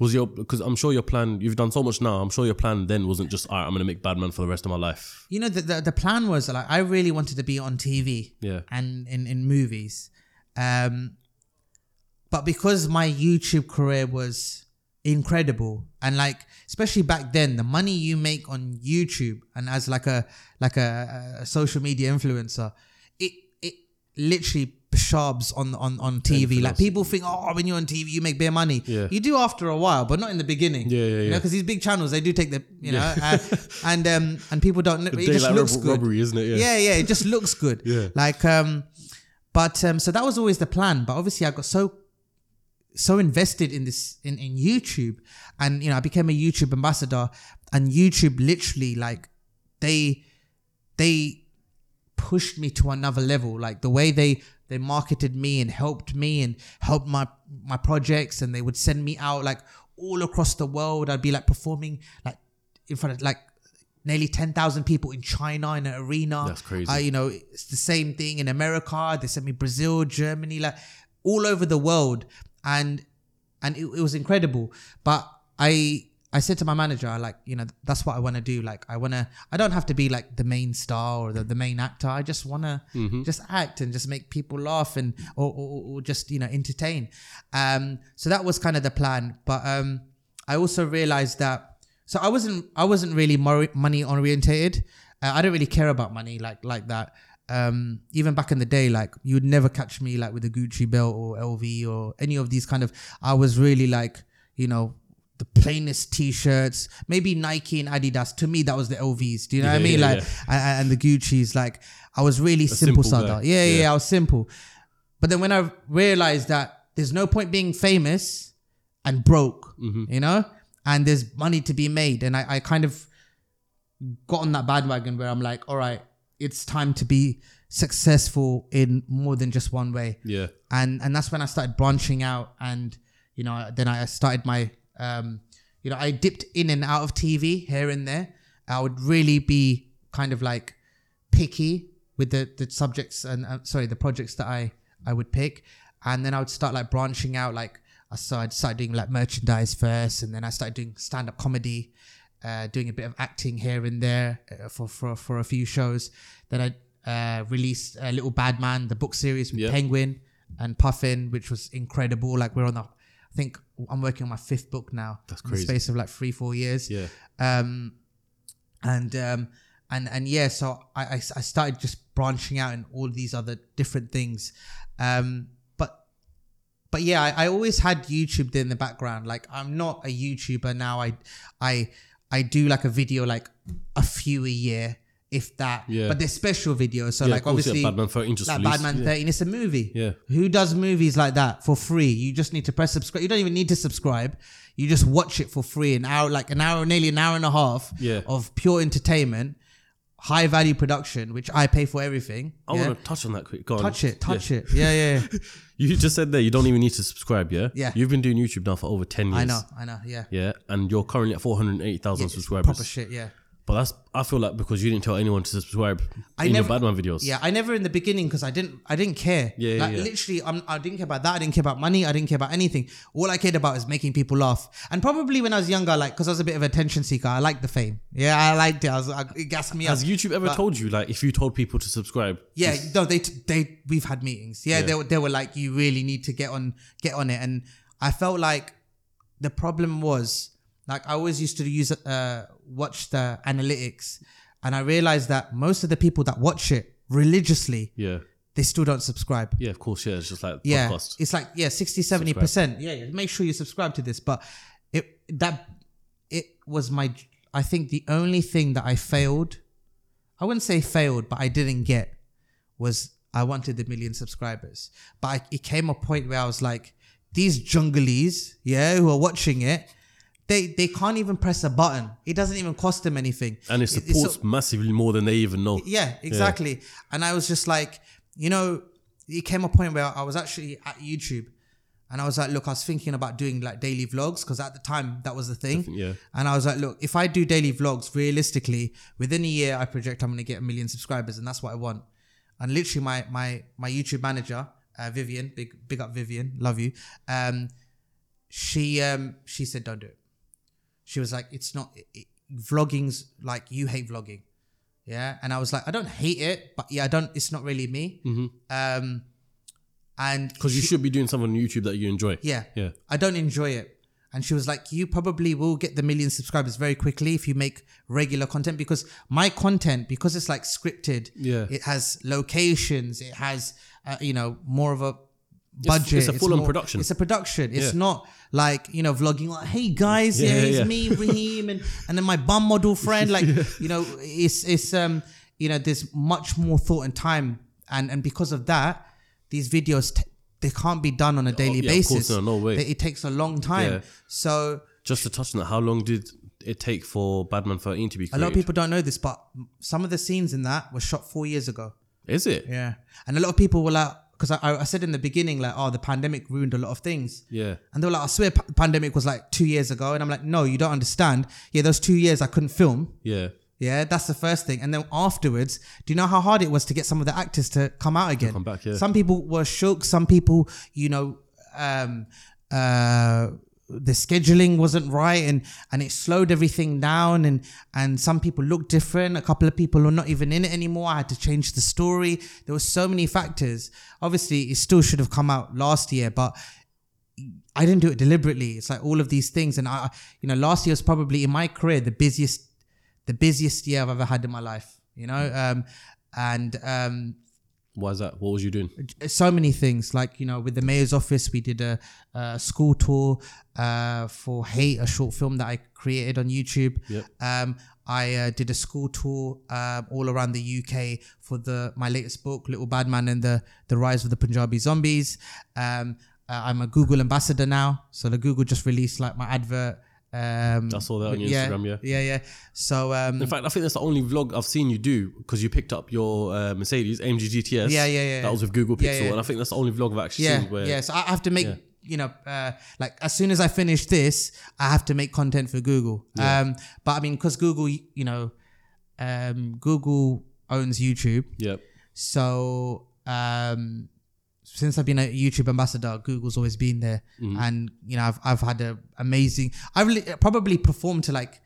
S1: Was your because I'm sure your plan. You've done so much now. I'm sure your plan then wasn't just all right. I'm gonna make Badman for the rest of my life.
S2: You know, the, the the plan was like I really wanted to be on TV.
S1: Yeah.
S2: and in, in movies. Um, but because my YouTube career was incredible and like especially back then the money you make on YouTube and as like a like a, a social media influencer it it literally sharps on on on TV like people think oh when you're on TV you make bare money
S1: Yeah.
S2: you do after a while but not in the beginning
S1: Yeah, yeah,
S2: you know
S1: yeah.
S2: because these big channels they do take the you know uh, and um and people don't it just looks
S1: rob-
S2: good
S1: robbery, isn't it? Yeah.
S2: yeah, yeah, it just looks good.
S1: Yeah.
S2: Like, um, but um, so that was always the plan. But obviously, I got so so invested in this in in YouTube, and you know, I became a YouTube ambassador, and YouTube literally like they they pushed me to another level. Like the way they they marketed me and helped me and helped my my projects, and they would send me out like all across the world. I'd be like performing like in front of like nearly 10,000 people in China in an arena.
S1: That's crazy.
S2: Uh, you know, it's the same thing in America. They sent me Brazil, Germany, like all over the world. And and it, it was incredible. But I I said to my manager, I like, you know, that's what I want to do. Like, I want to, I don't have to be like the main star or the, the main actor. I just want to
S1: Mm-hmm.
S2: just act and just make people laugh and, or, or, or just, you know, entertain. Um, so that was kind of the plan. But, um, I also realized that, so I wasn't, I wasn't really money orientated. Uh, I don't really care about money like, like that. Um, even back in the day, like you would never catch me like with a Gucci belt or LV or any of these kind of, I was really like, you know, the plainest t-shirts, maybe Nike and Adidas. To me, that was the LVs. Do you know what I
S1: Yeah,
S2: mean?
S1: yeah,
S2: like, and, and the Gucci's. Like, I was really simple,
S1: simple
S2: Sada. Yeah, yeah,
S1: Yeah.
S2: I was simple. But then when I realized that there's no point being famous and broke,
S1: Mm-hmm.
S2: you know, and there's money to be made, and I, I kind of got on that bandwagon where I'm like, all right, it's time to be successful in more than just one way
S1: Yeah.
S2: and and that's when I started branching out and you know then I started my um you know I dipped in and out of TV here and there I would really be kind of like picky with the the subjects and uh, sorry the projects that I I would pick and then I would start like branching out like I started started doing like merchandise first and then I started doing stand up comedy uh, doing a bit of acting here and there uh, for for for a few shows then I uh, released uh, Little Bad Man the book series with
S1: Yeah.
S2: Penguin and Puffin, which was incredible. Like we're on the, I think I'm working on my fifth book now.
S1: That's
S2: In
S1: crazy.
S2: the space of like three, four years.
S1: Yeah.
S2: Um, and um, and and yeah, so I, I I started just branching out in all these other different things. Um, but but yeah, I, I always had YouTube in the background. Like I'm not a YouTuber now. I I I do like a video like a few a year, if that.
S1: Yeah.
S2: But they're special videos. So
S1: Yeah,
S2: like
S1: course, yeah,
S2: obviously
S1: Badman 13 just
S2: like
S1: released,
S2: Badman
S1: yeah.
S2: 13, it's a movie.
S1: Yeah.
S2: Who does movies like that for free? You just need to press subscribe. You don't even need to subscribe. You just watch it for free. An hour, like an hour, nearly an hour and a half
S1: Yeah.
S2: of pure entertainment, high value production, which I pay for everything.
S1: I want to touch on that quick. Go on.
S2: touch it, touch it. Yeah, yeah. yeah.
S1: You just said there you don't even need to subscribe, yeah?
S2: Yeah.
S1: You've been doing YouTube now for over 10 years.
S2: I know, I know. Yeah.
S1: Yeah, and you're currently at 480,000
S2: It's
S1: subscribers.
S2: Proper shit. Yeah.
S1: But that's, I feel like because you didn't tell anyone to subscribe
S2: I
S1: in
S2: never-
S1: your Badman videos.
S2: Yeah, I never in the beginning because I didn't I didn't care.
S1: Yeah,
S2: like
S1: yeah.
S2: literally, I'm, I didn't care about that. I didn't care about money. I didn't care about anything. All I cared about is making people laugh. And probably when I was younger, like because I was a bit of a attention seeker, I liked the fame. Yeah, I liked it. I was, I, it gassed me up.
S1: Has YouTube ever
S2: But-
S1: told you, like, if you told people to subscribe?
S2: Yeah, no, they they we've had meetings. Yeah,
S1: Yeah.
S2: they were they were like, you really need to get on get on it, and I felt like the problem was like I always used to use uh watch the analytics, and I realized that most of the people that watch it religiously,
S1: Yeah.
S2: they still don't subscribe.
S1: Yeah, of course, yeah. It's just like
S2: Yeah,
S1: podcast.
S2: it's like yeah, 60 70 percent. Yeah, yeah, make sure you subscribe to this. But it that it was my I think the only thing that I failed, I wouldn't say failed, but I didn't get was I wanted the million subscribers. But I, it came a point where I was like, these junglees, yeah, who are watching it, they they can't even press a button. It doesn't even cost them anything.
S1: And it
S2: It-
S1: supports
S2: so-
S1: massively more than they even know.
S2: yeah, exactly. And I was just like, you know, it came a point where I was actually at YouTube and I was like, look, I was thinking about doing like daily vlogs because at the time that was the thing.
S1: Yeah.
S2: And I was like, look, if I do daily vlogs, realistically, within a year, I project I'm going to get a million subscribers and that's what I want. And literally, my my my YouTube manager, uh, Vivian, big big up Vivian, love you. Um, she um she said, don't do it. She was like, it's not it, it- vlogging's like you hate vlogging. Yeah. And I was like, I don't hate it, but yeah, I don't, it's not really me. Um, and
S1: Because you should be doing something on YouTube that you enjoy.
S2: yeah,
S1: Yeah.
S2: I don't enjoy it. And she was like, you probably will get the million subscribers very quickly if you make regular content because my content, because it's like scripted,
S1: Yeah.
S2: it has locations, it has, uh, you know, more of a budget.
S1: it's a full-on
S2: more-
S1: production.
S2: It's a production. It's
S1: Yeah.
S2: not like, you know, vlogging like, hey guys,
S1: Yeah,
S2: yeah,
S1: yeah,
S2: it's me, Raheem, and, and then my bum model friend. Like, you know, it's, it's, um, you know, there's much more thought and time. And, and because of that, these videos, t- they can't be done on a daily
S1: Oh, of course,
S2: basis.
S1: no, no way.
S2: They- It takes a long time. So
S1: Just to touch on that, how long did it take for Badman 13 to be
S2: a lot of people don't know this, but some of the scenes in that were shot four years ago.
S1: Is it?
S2: Yeah. And a lot of people were like, because I, I said in the beginning, like, oh, the pandemic ruined a lot of things.
S1: Yeah.
S2: And they were like, I swear pa- pandemic was like two years ago. And I'm like, no, you don't understand. Yeah, those two years I couldn't film.
S1: Yeah.
S2: Yeah, that's the first thing. And then afterwards, do you know how hard it was to get some of the actors to come out again?
S1: come back, yeah.
S2: Some people were shook. Some people, you know, um, uh, the scheduling wasn't right, and and it slowed everything down. And and some people looked different. A couple of people are not even in it anymore. I had to change the story. There were so many factors. Obviously, it still should have come out last year, but I didn't do it deliberately. It's like all of these things, and I, you know, last year was probably in my career the busiest, the busiest year I've ever had in my life. You know, um, and um,
S1: Why is that? What was you doing?
S2: so many things. Like you know, with the mayor's office, we did a, a school tour uh, for Hate, a short film that I created on YouTube.
S1: Yep.
S2: Um, I uh, did a school tour um, all around the UK for the my latest book, Little Bad Man and the the Rise of the Punjabi Zombies. Um, uh, I'm a Google ambassador now, so the Google just released like my advert. Um,
S1: I saw that on your
S2: yeah,
S1: Instagram, yeah.
S2: yeah, yeah. So um,
S1: In fact, I think that's the only vlog I've seen you do because you picked up your uh, Mercedes AMG GTS.
S2: Yeah, yeah, yeah.
S1: That was with Google Pixel,
S2: Yeah, yeah.
S1: and I think that's the only vlog I've actually
S2: yeah,
S1: seen where
S2: yeah. So I have to make, you know, uh, like as soon as I finish this, I have to make content for Google. Um, but I mean, because Google, you know, um, Google owns YouTube,
S1: yeah,
S2: so um, since I've been a YouTube ambassador, Google's always been there,
S1: Mm-hmm.
S2: and you know, I've I've had a amazing. I've li- probably performed to like,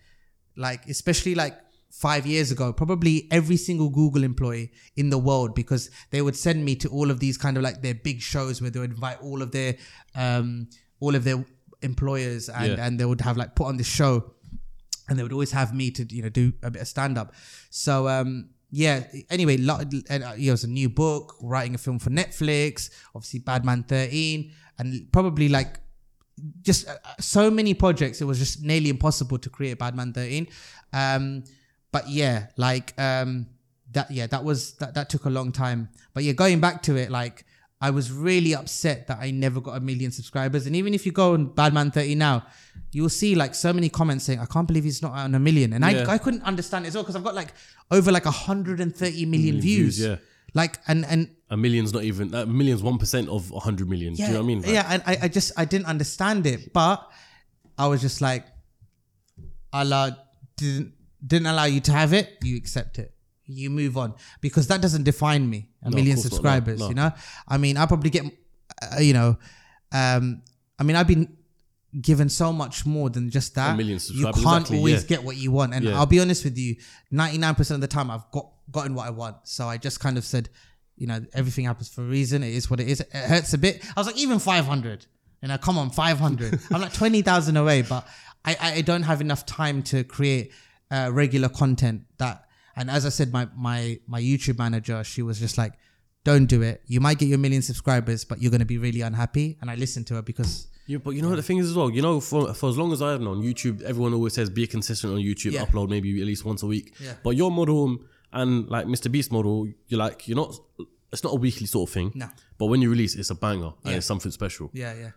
S2: like especially like five years ago, probably every single Google employee in the world because they would send me to all of these kind of like their big shows where they would invite all of their um all of their employers and
S1: Yeah.
S2: and they would have like put on this show and they would always have me to you know do a bit of stand up so um yeah. Anyway, lo- and, uh, it was a new book, writing a film for Netflix. Obviously, Badman Thirteen, and probably like just uh, uh, so many projects. It was just nearly impossible to create Badman Thirteen. Um, but yeah, like um, that. Yeah, that was that. That took a long time. But yeah, going back to it, like. I was really upset that I never got a million subscribers. And even if you go on Badman 30 now, you'll see like so many comments saying, I can't believe he's not on a million. And
S1: Yeah.
S2: I, I couldn't understand it as well because I've got like over like 130 million
S1: views,
S2: views.
S1: yeah.
S2: Like, and, and
S1: A million's not even a million's one percent of a hundred million.
S2: yeah,
S1: Do you know what I mean? Like,
S2: yeah. And I, I just, I didn't understand it, but I was just like, Allah didn't, didn't allow you to have it. You accept it. You move on because that doesn't define me. A
S1: No,
S2: million.
S1: No,
S2: subscribers,
S1: no.
S2: you know. I mean, I probably get, uh, you know, um, I mean, I've been given so much more than just that.
S1: A
S2: million
S1: subscribers.
S2: you can't
S1: exactly,
S2: always
S1: yeah.
S2: get what you want, and
S1: Yeah.
S2: I'll be honest with you, ninety nine percent of the time I've got gotten what I want. So I just kind of said, you know, everything happens for a reason. It is what it is. It hurts a bit. I was like, even five hundred. You know, come on, five hundred. I'm like twenty thousand away, but I, I I don't have enough time to create uh, regular content that. And as I said, my my my YouTube manager, she was just like, "Don't do it. You might get your million subscribers, but you're gonna be really unhappy." And I listened to her because
S1: Yeah, but you know what the thing is as well. You know, for for as long as I've known YouTube, everyone always says be consistent on YouTube,
S2: Yeah.
S1: upload maybe at least once a week.
S2: Yeah.
S1: But your model and like Mr. Beast model, you're like you're not. It's not a weekly sort of thing.
S2: No.
S1: But when you release, it's a banger and it's something special.
S2: yeah, yeah.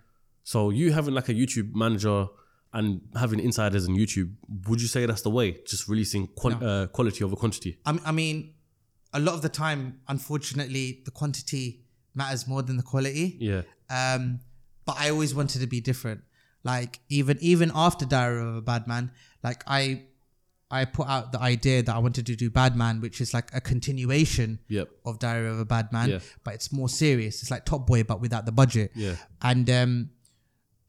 S1: So you having like a YouTube manager and having insiders in YouTube, would you say that's the way? Just releasing quan- uh, quality over quantity.
S2: I, I mean, a lot of the time, unfortunately, the quantity matters more than the quality.
S1: Yeah.
S2: Um, but I always wanted to be different. Like even even after Diary of a Bad Man, like I I put out the idea that I wanted to do Bad Man, which is like a continuation
S1: Yep.
S2: of Diary of a Bad Man,
S1: Yeah.
S2: but it's more serious. It's like Top Boy, but without the budget.
S1: Yeah.
S2: And um,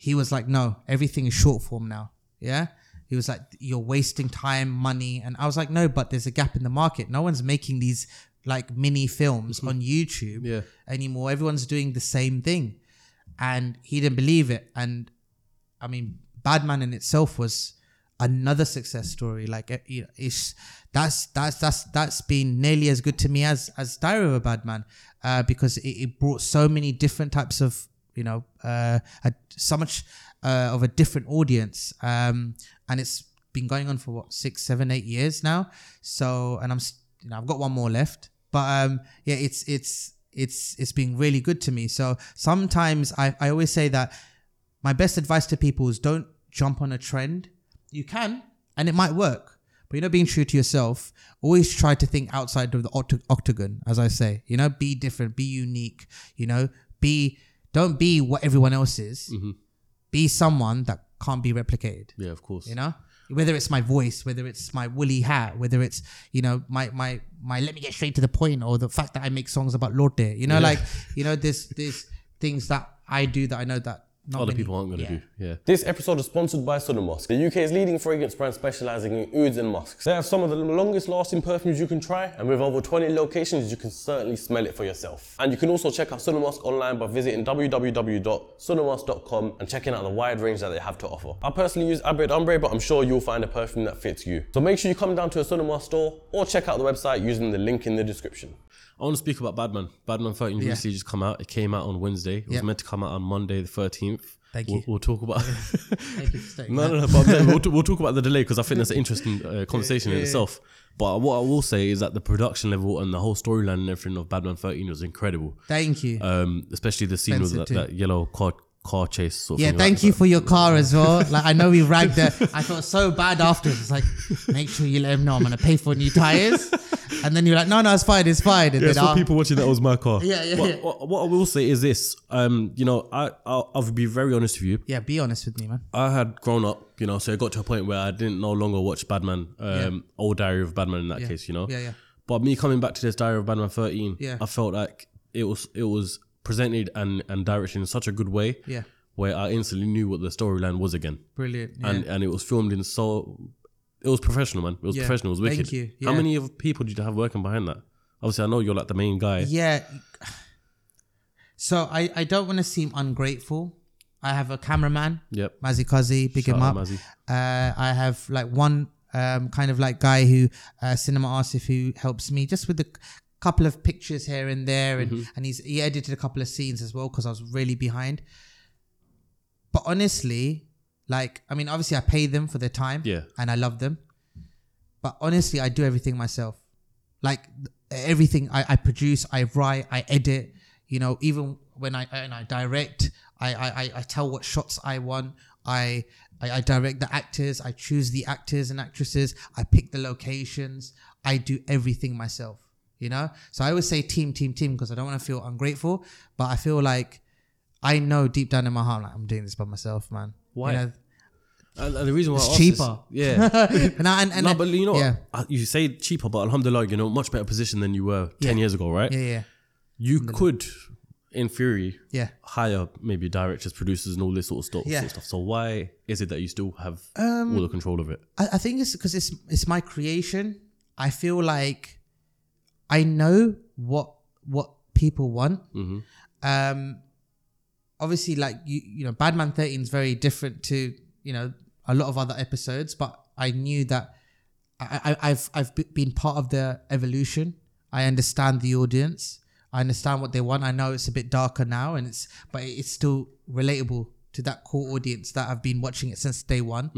S2: he was like, "No, everything is short form now." Yeah. He was like, "You're wasting time, money," and I was like, "No, but there's a gap in the market. No one's making these like mini films on YouTube
S1: Yeah.
S2: anymore. Everyone's doing the same thing." And he didn't believe it. And I mean, Badman in itself was another success story. Like it- you know, it's that's that's that's that's been nearly as good to me as as Diary of a Badman, uh, because it, it brought so many different types of you know uh, a, so much uh, of a different audience, um, and it's been going on for what six, seven, eight years now. So, and I'm, you know, I've got one more left, but um, yeah, it's it's it's it's been really good to me. So sometimes I I always say that my best advice to people is don't jump on a trend. You can, and it might work, but you know, being true to yourself. Always try to think outside of the oct- octagon, as I say. You know, be different, be unique. You know, be don't be what everyone else is. Mm-hmm. Be someone that can't be replicated.
S1: Yeah, of course.
S2: You know, whether it's my voice, whether it's my woolly hat, whether it's you know my my my let me get straight to the point, or the fact that I make songs about Lord Day. You know, like you know, there's there's things that I do that I know that not
S1: Other
S2: many-
S1: people aren't going to
S2: Yeah.
S1: do. Yeah. This episode is sponsored by Sunnamusk, the UK's leading fragrance brand specializing in ouds and musks. They have some of the longest lasting perfumes you can try, and with over 20 locations, you can certainly smell it for yourself. And you can also check out Sunnamusk online by visiting www.sunnamusk.com and checking out the wide range that they have to offer. I personally use Abed Ombre, but I'm sure you'll find a perfume that fits you. So make sure you come down to a Sunnamusk store or check out the website using the link in the description. I want to speak about Badman. Badman 13 recently just come out. It came out on Wednesday. It was
S2: Yep.
S1: meant to come out on Monday the 13th.
S2: Thank
S1: we'll,
S2: you.
S1: We'll talk about.
S2: Thank you for
S1: no,
S2: that.
S1: no, no. But we'll, t- we'll talk about the delay because I think that's an interesting uh, conversation in itself. But what I will say is that the production level and the whole storyline and everything of Badman 13 was incredible.
S2: Thank you.
S1: Um, especially the scene with that, that yellow car car chase. Sort
S2: yeah, thank
S1: like
S2: you
S1: that.
S2: for your car as well. Like I know we ragged it. I felt so bad afterwards. It's like, make sure you let him know I'm gonna pay for new tires. And then you're like, no, no, it's fine, it's fine. And
S1: Yeah,
S2: then
S1: for
S2: I'll-
S1: people watching, that was my car.
S2: Yeah, yeah,
S1: But
S2: yeah.
S1: What, what I will say is this: um, you know, I I'll, I'll be very honest with you.
S2: yeah, be honest with me, man.
S1: I had grown up, you know, so it got to a point where I didn't no longer watch Badman, um, old Diary of Badman in that case, you know.
S2: Yeah, yeah.
S1: But me coming back to this Diary of Badman 13,
S2: Yeah.
S1: I felt like it was it was presented and and directed in such a good way,
S2: Yeah.
S1: where I instantly knew what the storyline was again,
S2: Brilliant. Yeah.
S1: and and it was filmed in so it was professional, man. It was
S2: Yeah.
S1: professional. It was wicked.
S2: Thank you.
S1: How
S2: Yeah.
S1: many of people did you have working behind that? Obviously, I know you're like the main guy.
S2: yeah. So I, I don't want to seem ungrateful. I have a cameraman,
S1: Yep.
S2: Mazzy Kazi, big
S1: Shout
S2: him
S1: out
S2: up.
S1: Mazzy.
S2: Uh, I have like one um, kind of like guy who uh, cinema artist who helps me just with a couple of pictures here and there, and
S1: Mm-hmm.
S2: and he's he edited a couple of scenes as well because I was really behind. But honestly, like I mean, obviously I pay them for their time,
S1: Yeah.
S2: and I love them. But honestly, I do everything myself. Like everything I, I produce, I write, I edit. You know, even when I and I direct, I I, I- tell what shots I want. I, I I direct the actors. I choose the actors and actresses. I pick the locations. I do everything myself. You know, so I always say team, team, team because I don't want to feel ungrateful. But I feel like I know deep down in my heart, like I'm doing this by myself, man.
S1: Why?
S2: You know,
S1: and the reason why
S2: It's
S1: I asked this-
S2: cheaper.
S1: yeah.
S2: and, I- and, and
S1: no, but you know,
S2: yeah,
S1: what? Uh, you say cheaper, but Alhamdulillah, you're in a much better position than you were ten
S2: Yeah.
S1: years ago, right?
S2: yeah, yeah,
S1: You could, in theory,
S2: yeah.
S1: hire maybe directors, producers, and all this sort of stuff.
S2: Yeah.
S1: Sort of stuff. So why is it that you still have
S2: Um,
S1: all the control of it?
S2: I, I think it's because it's it's my creation. I feel like I know what what people want.
S1: hmm
S2: Um, obviously, like you you know, Badman Thirteen is very different to you know a lot of other episodes, but I knew that I, I I've I've been part of the evolution. I understand the audience. I understand what they want. I know it's a bit darker now, and it's but it's still relatable to that core audience that have been watching it since day one.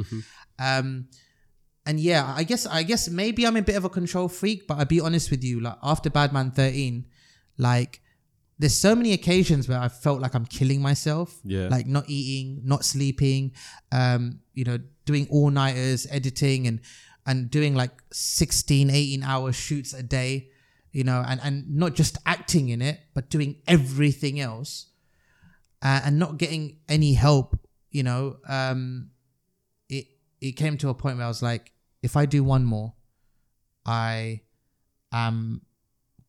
S2: Um, and yeah, I guess I guess maybe I'm a bit of a control freak, but I'll be honest with you. Like after Badman 13, like there's so many occasions where I felt like I'm killing myself.
S1: Yeah.
S2: Like not eating, not sleeping, um, you know, doing all nighters, editing and and doing like 16, 18 hour shoots a day, you know, and, and not just acting in it, but doing everything else. Uh, and not getting any help, you know, um, it it came to a point where I was like, if I do one more, I am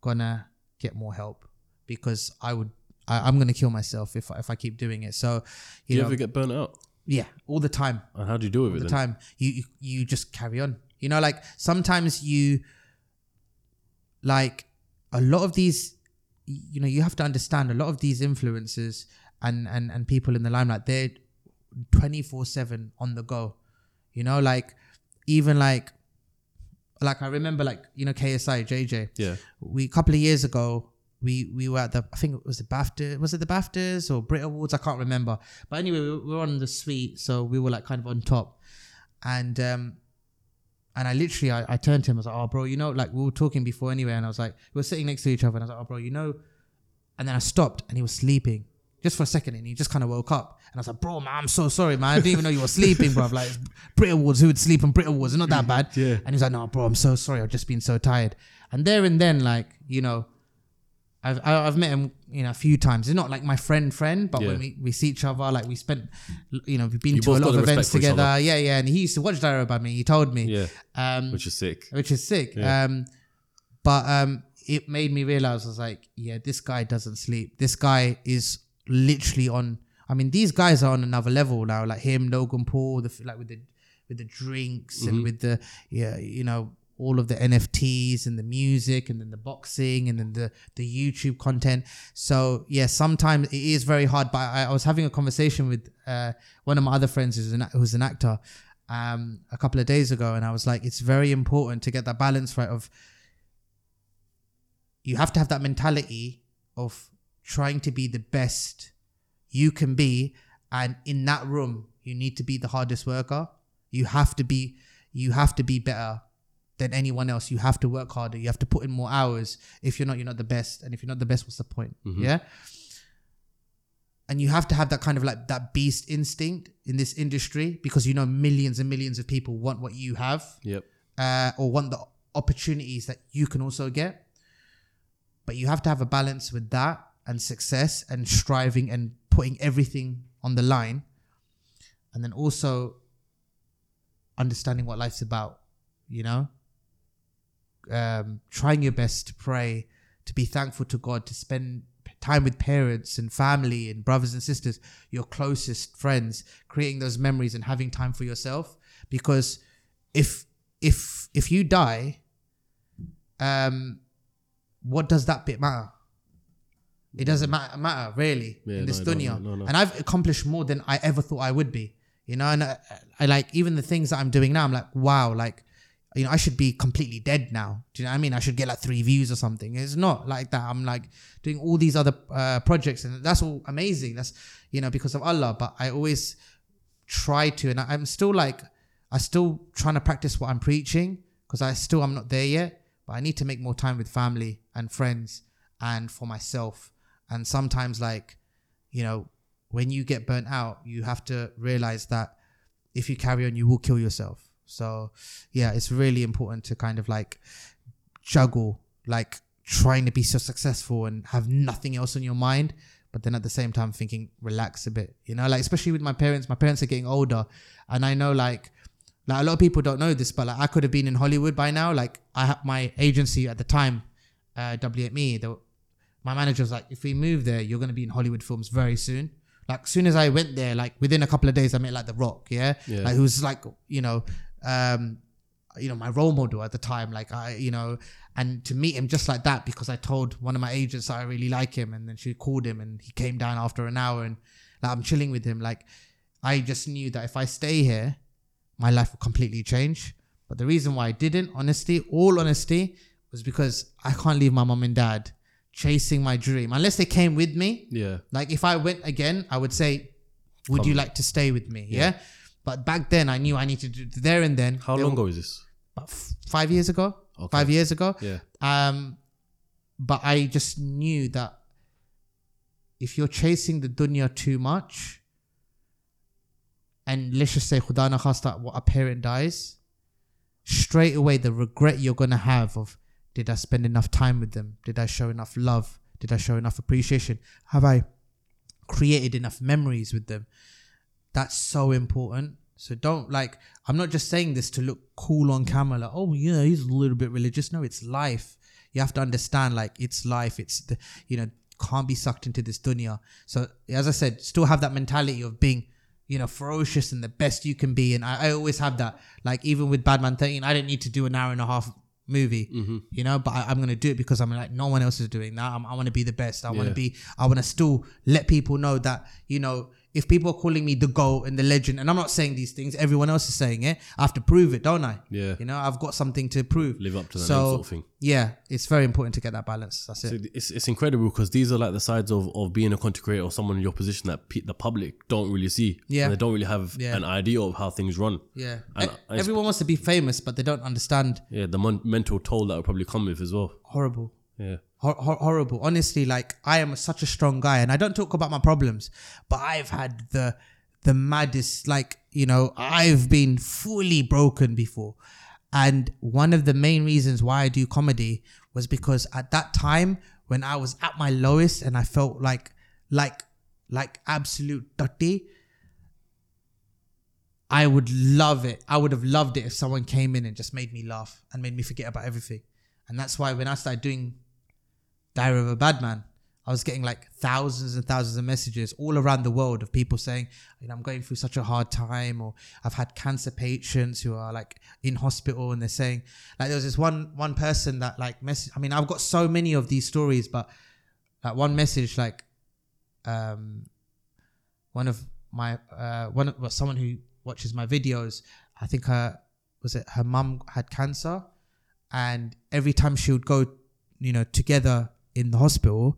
S2: gonna get more help because I would I, I'm gonna kill myself if if I keep doing it. So,
S1: Do
S2: you
S1: you
S2: know,
S1: ever get burnt out?
S2: yeah, all the time,
S1: And how do you do it?
S2: all the
S1: then?
S2: time. You, you you just carry on. You know, like sometimes you like a lot of these. You know, you have to understand a lot of these influencers and and and people in the limelight. They're twenty four seven on the go. You know, like even like like I remember like you know KSI JJ
S1: Yeah.
S2: we a couple of years ago we we were at the I think it was the BAFTA was it the BAFTAs or Brit Awards? I can't remember. But anyway we were, on the suite so we were like kind of on top. And um and I literally I, I turned to him I was like oh bro you know like we were talking before anyway and I was like we were sitting next to each other and I was like oh bro you know and then I stopped and he was sleeping just for a second and he just kind of woke up and I was like bro man I'm so sorry man. I didn't even know you were sleeping bro like Brit Awards who would sleep on Brit Awards? It's not that bad.
S1: Yeah.
S2: and he's like, no, bro, I'm so sorry. I've just been so tired. And there and then, like, you know, I've I- I've met him, you know, a few times. It's not like my friend friend, but
S1: Yeah.
S2: when we, we see each other, like we spent, you know, we've been
S1: You
S2: to a lot of events
S1: respect for each
S2: together. Yeah, yeah. And he used to watch Diary of Badman. He told me,
S1: Yeah.
S2: um,
S1: Which is sick.
S2: which is sick.
S1: Yeah.
S2: Um, but um, it made me realize I was like, yeah, this guy doesn't sleep. This guy is literally on. I mean, these guys are on another level now. Like him, Logan Paul, the like with the with the drinks
S1: Mm-hmm.
S2: and with the yeah, you know, all of the NFTs and the music and then the boxing and then the the YouTube content. So yeah, sometimes it is very hard. But I, I was having a conversation with uh, one of my other friends who's an who's an actor um, a couple of days ago, and I was like, it's very important to get that balance right. Of you have to have that mentality of trying to be the best you can be, and in that room, you need to be the hardest worker. You have to be, you have to be better than anyone else. You have to work harder. You have to put in more hours. If you're not, you're not the best. And if you're not the best, what's the point? Yeah. And you have to have that kind of like that beast instinct in this industry because you know millions and millions of people want what you have
S1: Yep.
S2: uh, or want the opportunities that you can also get. But you have to have a balance with that and success and striving and putting everything on the line. And then also understanding what life's about, you know? Um, trying your best to pray, to be thankful to God, to spend time with parents and family and brothers and sisters, your closest friends, creating those memories and having time for yourself. Because if if if you die, um, what does that bit matter? It doesn't matter, matter really
S1: Yeah,
S2: in this
S1: no,
S2: dunya.
S1: no, no, no.
S2: And I've accomplished more than I ever thought I would be. You know, and I, I like even the things that I'm doing now. I'm like, wow, like you know, I should be completely dead now. Do you know what I mean? I should get like three views or something. It's not like that. I'm like doing all these other uh, projects, and that's all amazing. That's you know because of Allah. But I always try to, and I'm still like, I still trying to practice what I'm preaching because I still I'm not there yet. But I need to make more time with family and friends and for myself. And sometimes, like, you know, when you get burnt out, you have to realize that if you carry on, you will kill yourself. So, yeah, it's really important to kind of like juggle, like trying to be so successful and have nothing else on your mind. But then at the same time, thinking, relax a bit, you know, like, especially with my parents, my parents are getting older. And I know, like, like a lot of people don't know this, but like I could have been in Hollywood by now. Like I had my agency at the time, uh, WME. The, my manager was like, if we move there, you're gonna be in Hollywood films very soon. Like soon as I went there, like within a couple of days, I met like The Rock. Yeah,
S1: Yeah.
S2: like who's like you know, um, you know my role model at the time. Like I, you know, and to meet him just like that because I told one of my agents that I really like him, and then she called him, and he came down after an hour, and like I'm chilling with him. Like I just knew that if I stay here my life will completely change. But the reason why I didn't, honesty, all honesty, was because I can't leave my mom and dad chasing my dream unless they came with me.
S1: Yeah.
S2: Like if I went again, I would say, "Would
S1: Come.
S2: you like to stay with me?" Yeah. But back then, I knew I needed to do there and then.
S1: How long ago is this?
S2: About f- five years ago.
S1: Okay.
S2: Five years ago.
S1: Yeah.
S2: Um, but I just knew that if you're chasing the dunya too much, and let's just say khuda na khasta, what a parent dies, straight away the regret you're gonna have of did I spend enough time with them? Did I show enough love? Did I show enough appreciation? Have I created enough memories with them? That's so important. So don't like I'm not just saying this to look cool on camera, like, oh yeah, he's a little bit religious. No, it's life. You have to understand like it's life. It's the you know, can't be sucked into this dunya. So as I said, still have that mentality of being, you know, ferocious and the best you can be. And I, I always have that. Like even with Badman 13, I didn't need to do an hour and a half movie, mm-hmm. you know, but I, I'm gonna do it because I'm like no one else is doing that. I'm, I want to be the best. I want to
S1: Yeah.
S2: be. I want to still let people know that you know if people are calling me the goat and the legend, and I'm not saying these things, everyone else is saying it. I have to prove it, don't I?
S1: Yeah.
S2: You know, I've got something to prove.
S1: Live up to that
S2: So
S1: sort of thing.
S2: yeah, it's very important to get that balance. That's
S1: So
S2: it.
S1: it's, it's incredible because these are like the sides of, of being a content creator or someone in your position that pe- the public don't really see.
S2: Yeah.
S1: And they don't really have
S2: Yeah.
S1: an idea of how things run.
S2: Yeah,
S1: And
S2: E-
S1: I-
S2: everyone wants to be famous, but they don't understand.
S1: Yeah. The mon- mental toll that would probably come with as well.
S2: Horrible.
S1: Yeah.
S2: Hor- hor- horrible. Honestly, like I am such a strong guy, and I don't talk about my problems, but I've had the the maddest. Like you know, I've been fully broken before, and one of the main reasons why I do comedy was because at that time when I was at my lowest and I felt like like like absolute dirty. I would love it. I would have loved it if someone came in and just made me laugh and made me forget about everything. And that's why when I started doing Diary of a Bad Man, I was getting like thousands and thousands of messages all around the world of people saying, you know, I'm going through such a hard time, or I've had cancer patients who are like in hospital and they're saying, like there was this one one person that like message. I mean, I've got so many of these stories, but like one message, like um, one of my uh, one of well, someone who watches my videos. I think her was it her mum had cancer, and every time she would go, you know, together in the hospital,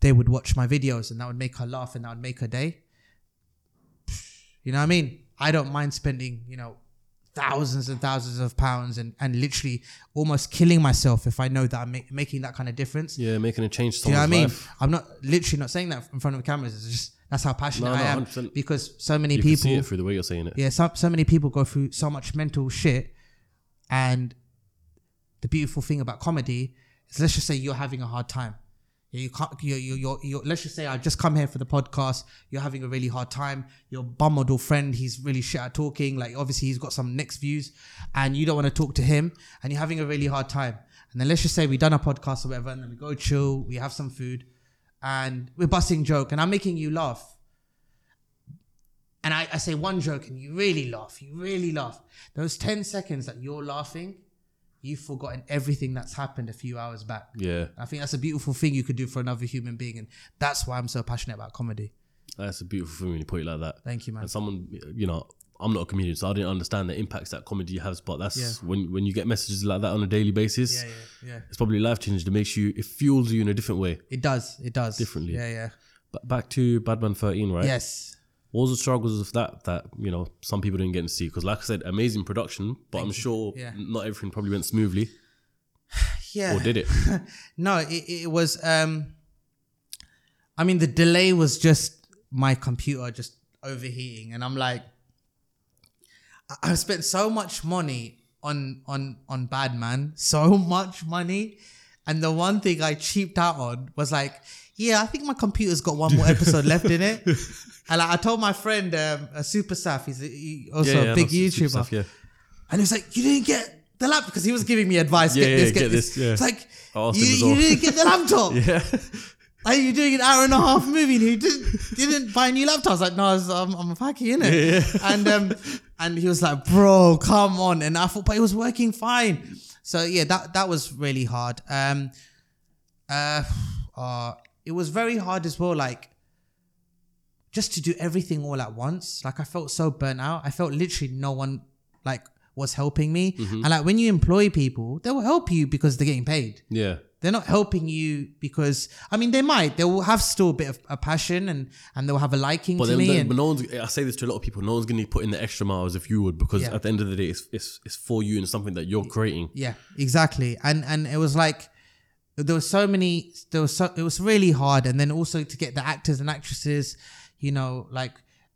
S2: they would watch my videos, and that would make her laugh, and that would make her day. You know what I mean? I don't mind spending, you know, thousands and thousands of pounds and, and literally almost killing myself if I know that I'm ma- making that kind of difference.
S1: Yeah. Making a change to
S2: you know what I mean?
S1: life.
S2: I'm not literally not saying that in front of cameras. It's just that's how passionate
S1: No,
S2: I am
S1: 100%.
S2: because so many
S1: You can see
S2: people,
S1: it through the way you're saying it.
S2: yeah, so, so many people go through so much mental shit, and the beautiful thing about comedy let's just say you're having a hard time. You can't. You're, you're, you're, you're, let's just say I just come here for the podcast. You're having a really hard time. Your bum model friend, he's really shit at talking. Like obviously he's got some next views, and you don't want to talk to him, and you're having a really hard time. And then let's just say we done a podcast or whatever, and then we go chill, we have some food, and we're busting joke, and I'm making you laugh. And I, I say one joke, and you really laugh. You really laugh. Those ten seconds that you're laughing, you've forgotten everything that's happened a few hours back.
S1: Yeah.
S2: I think that's a beautiful thing you could do for another human being, and that's why I'm so passionate about comedy.
S1: That's a beautiful thing when you put it like that.
S2: Thank you, man.
S1: And someone, you know, I'm not a comedian, so I didn't understand the impacts that comedy has. But that's
S2: Yeah.
S1: when when you get messages like that on a daily basis,
S2: yeah, yeah.
S1: it's probably life changing. It makes you, it fuels you in a different way.
S2: It does. It does.
S1: Differently.
S2: Yeah, yeah.
S1: But back to Badman 13, right?
S2: Yes.
S1: What was the struggles of that that you know some people didn't get to see? Because like I said, amazing production, but I'm sure
S2: Yeah.
S1: not everything probably went smoothly,
S2: Yeah.
S1: or did it?
S2: no, it, it was. um I mean, the delay was just my computer just overheating, and I'm like, I- I've spent so much money on on on Badman, so much money, and the one thing I cheaped out on was like, yeah, I think my computer's got one more episode left in it. And like, I told my friend, um, a Super Saf, he's a, he also
S1: yeah, yeah,
S2: a big YouTuber,
S1: stuff, yeah.
S2: and he was like, "You didn't get the laptop," because he was giving me advice.
S1: Yeah,
S2: get
S1: yeah,
S2: this, get,
S1: get
S2: this.
S1: this, yeah.
S2: It's like you, you didn't get the laptop.
S1: Yeah,
S2: Like you're doing an hour and a half movie and you didn't didn't buy a new laptop. I was like, no, I was, I'm, I'm a packy in it.
S1: Yeah,
S2: And um and he was like, bro, come on. And I thought, but it was working fine. So yeah, that that was really hard. Um uh, uh it was very hard as well, like just to do everything all at once. Like I felt so burnt out. I felt literally no one like was helping me. Mm-hmm. And like when you employ people, they will help you because they're getting paid
S1: yeah.
S2: they're not helping you because I mean they might they will have still a bit of a passion and and they'll have a liking
S1: But
S2: to me
S1: then-
S2: and
S1: but no one's. I say this to a lot of people. No one's going to put in the extra miles if you would, because
S2: Yeah.
S1: at the end of the day, it's it's, it's for you and something that you're creating.
S2: yeah exactly and and it was like there were so many there was so it was really hard. And then also to get the actors and actresses you know like